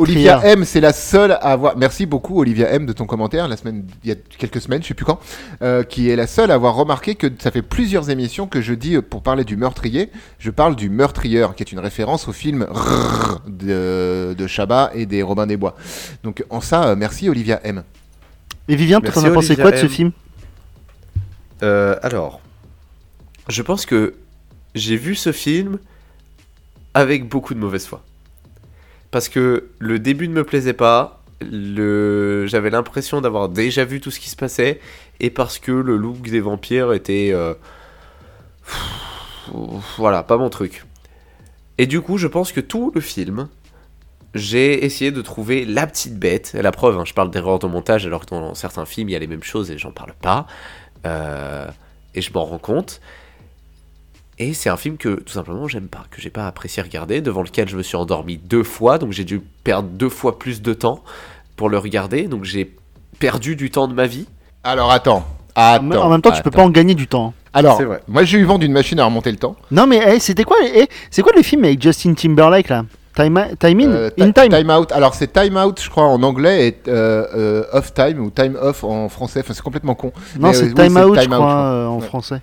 Olivia M, c'est la seule à avoir. Merci beaucoup, Olivia M, de ton commentaire, la semaine, il y a quelques semaines, je sais plus quand, euh, qui est la seule à avoir remarqué que ça fait plusieurs émissions que je dis, euh, pour parler du meurtrier, je parle du meurtrieur, qui est une référence au film Rrrr de, de Chabat et des Robins des Bois. Donc, en ça, euh, merci, Olivia M. Et Vivien, Merci, t'en as pensé quoi de ce film? Euh, alors, je pense que j'ai vu ce film avec beaucoup de mauvaise foi. Parce que le début ne me plaisait pas, le... j'avais l'impression d'avoir déjà vu tout ce qui se passait, et parce que le look des vampires était... euh, Voilà, pas mon truc. Et du coup, je pense que tout le film, j'ai essayé de trouver la petite bête. La preuve, hein, je parle d'erreur de montage alors que dans certains films, il y a les mêmes choses et j'en parle pas. Euh, et je m'en rends compte. Et c'est un film que tout simplement j'aime pas, que j'ai pas apprécié regarder, devant lequel je me suis endormi deux fois, donc j'ai dû perdre deux fois plus de temps pour le regarder, donc j'ai perdu du temps de ma vie. Alors, attends. en, Attends. en même temps, tu peux attends. pas en gagner du temps. Alors, vrai. moi, j'ai eu vent d'une machine à remonter le temps. Non, mais eh, c'était quoi eh, C'est quoi le film avec Justin Timberlake là? Time, time in? Euh, In ti- time Out. Alors c'est Time Out, je crois, en anglais, et euh, euh, Off Time ou Time Off en français. Enfin, c'est complètement con. Non, c'est euh, oui, Time Out, je Time Out, crois, je crois. euh, en Ouais. français.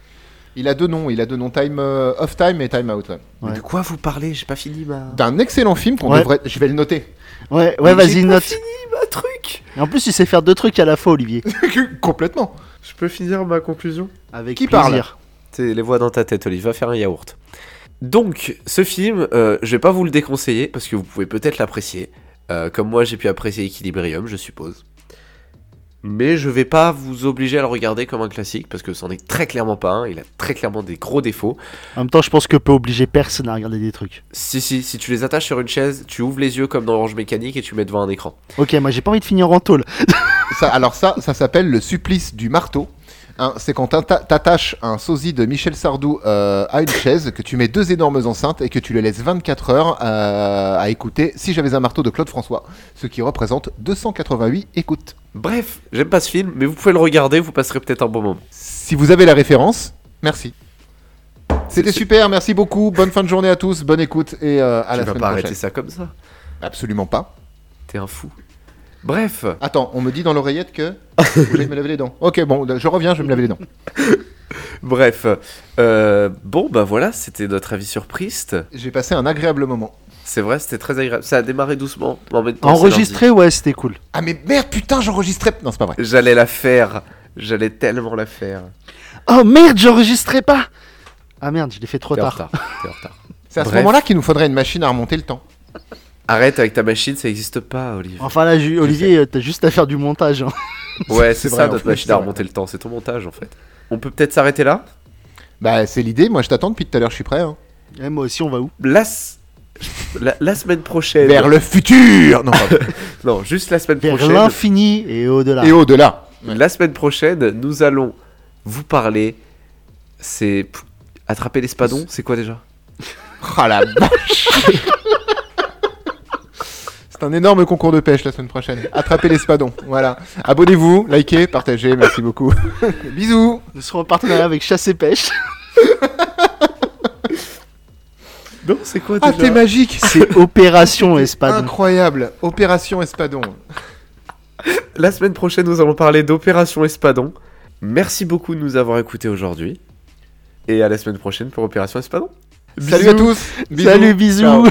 Il a deux noms. Il a deux noms. Time euh, Off Time et Time Out. ouais. Ouais. De quoi vous parlez? J'ai pas fini ma. D'un excellent film qu'on Ouais. devrait. Je vais le noter. Ouais, ouais, j'ai vas-y, pas note. fini ma truc Et en plus, tu sais faire deux trucs à la fois, Olivier. <laughs> Complètement. Je peux finir ma conclusion? Avec Qui plaisir. C'est les voix dans ta tête, Olive. Va faire un yaourt. Donc, ce film, euh, je vais pas vous le déconseiller parce que vous pouvez peut-être l'apprécier. Euh, comme moi, j'ai pu apprécier Equilibrium, je suppose. Mais je vais pas vous obliger à le regarder comme un classique parce que c'en est très clairement pas un. Il a très clairement des gros défauts. En même temps, je pense que peut obliger personne à regarder des trucs. Si, si, si tu les attaches sur une chaise, tu ouvres les yeux comme dans Orange Mécanique et tu mets devant un écran. Ok, moi j'ai pas envie de finir en tôle. Ça, alors ça, ça s'appelle le supplice du marteau. C'est quand t'atta- t'attaches un sosie de Michel Sardou euh, à une chaise, que tu mets deux énormes enceintes et que tu les laisses 24 heures euh, à écouter Si j'avais un marteau de Claude François, ce qui représente 288 écoutes. Bref, j'aime pas ce film, mais vous pouvez le regarder, vous passerez peut-être un bon moment. Si vous avez la référence, merci. C'était super, merci beaucoup. Bonne fin de journée à tous, bonne écoute et euh, à tu la vas semaine pas prochaine. arrêter ça comme ça. Absolument pas. T'es un fou. Bref, Attends, on me dit dans l'oreillette que faut que j'aille me laver les dents. Ok, bon, je reviens, je vais me laver les dents. <laughs> bref. Euh, bon, bah voilà, c'était notre avis sur Priest. J'ai passé un agréable moment. C'est vrai, c'était très agréable. Ça a démarré doucement. mais En même temps, c'est Enregistré, ouais, c'était cool. Ah mais merde, putain, j'enregistrais. Non, c'est pas vrai. J'allais la faire. J'allais tellement la faire. Oh merde, j'enregistrais pas Ah merde, je l'ai fait trop T'es en tard. retard. T'es en retard. C'est à ce moment-là qu'il nous faudrait une machine à remonter le temps. Arrête avec ta machine, ça n'existe pas, Olivier. Enfin là, Olivier, t'as juste à faire du montage. hein. <laughs> Ouais, c'est vrai, ça notre machine à remonter le temps. C'est ton montage en fait. On peut peut-être s'arrêter là? Bah, c'est l'idée. Moi, je t'attends depuis tout à l'heure. Je suis prêt. hein. Eh, moi aussi, on va où? La, s- la, la semaine prochaine. Vers le futur. Non. <laughs> Non, juste la semaine Vers prochaine. l'infini et au-delà. Et au-delà. La semaine prochaine, nous allons vous parler. C'est. Attraper l'espadon, c'est quoi déjà? Ah la vache. <laughs> C'est un énorme concours de pêche la semaine prochaine. Attrapez l'espadon. Voilà. Abonnez-vous, likez, partagez. Merci beaucoup. <laughs> Bisous. Nous serons en partenariat avec Chasse et Pêche. <laughs> Non, c'est quoi Ah, t'es magique. C'est Opération Espadon. Incroyable. Opération Espadon. <laughs> La semaine prochaine, nous allons parler d'Opération Espadon. Merci beaucoup de nous avoir écoutés aujourd'hui. Et à la semaine prochaine pour Opération Espadon. Salut à tous. Bisous. Salut, bisous. Ciao.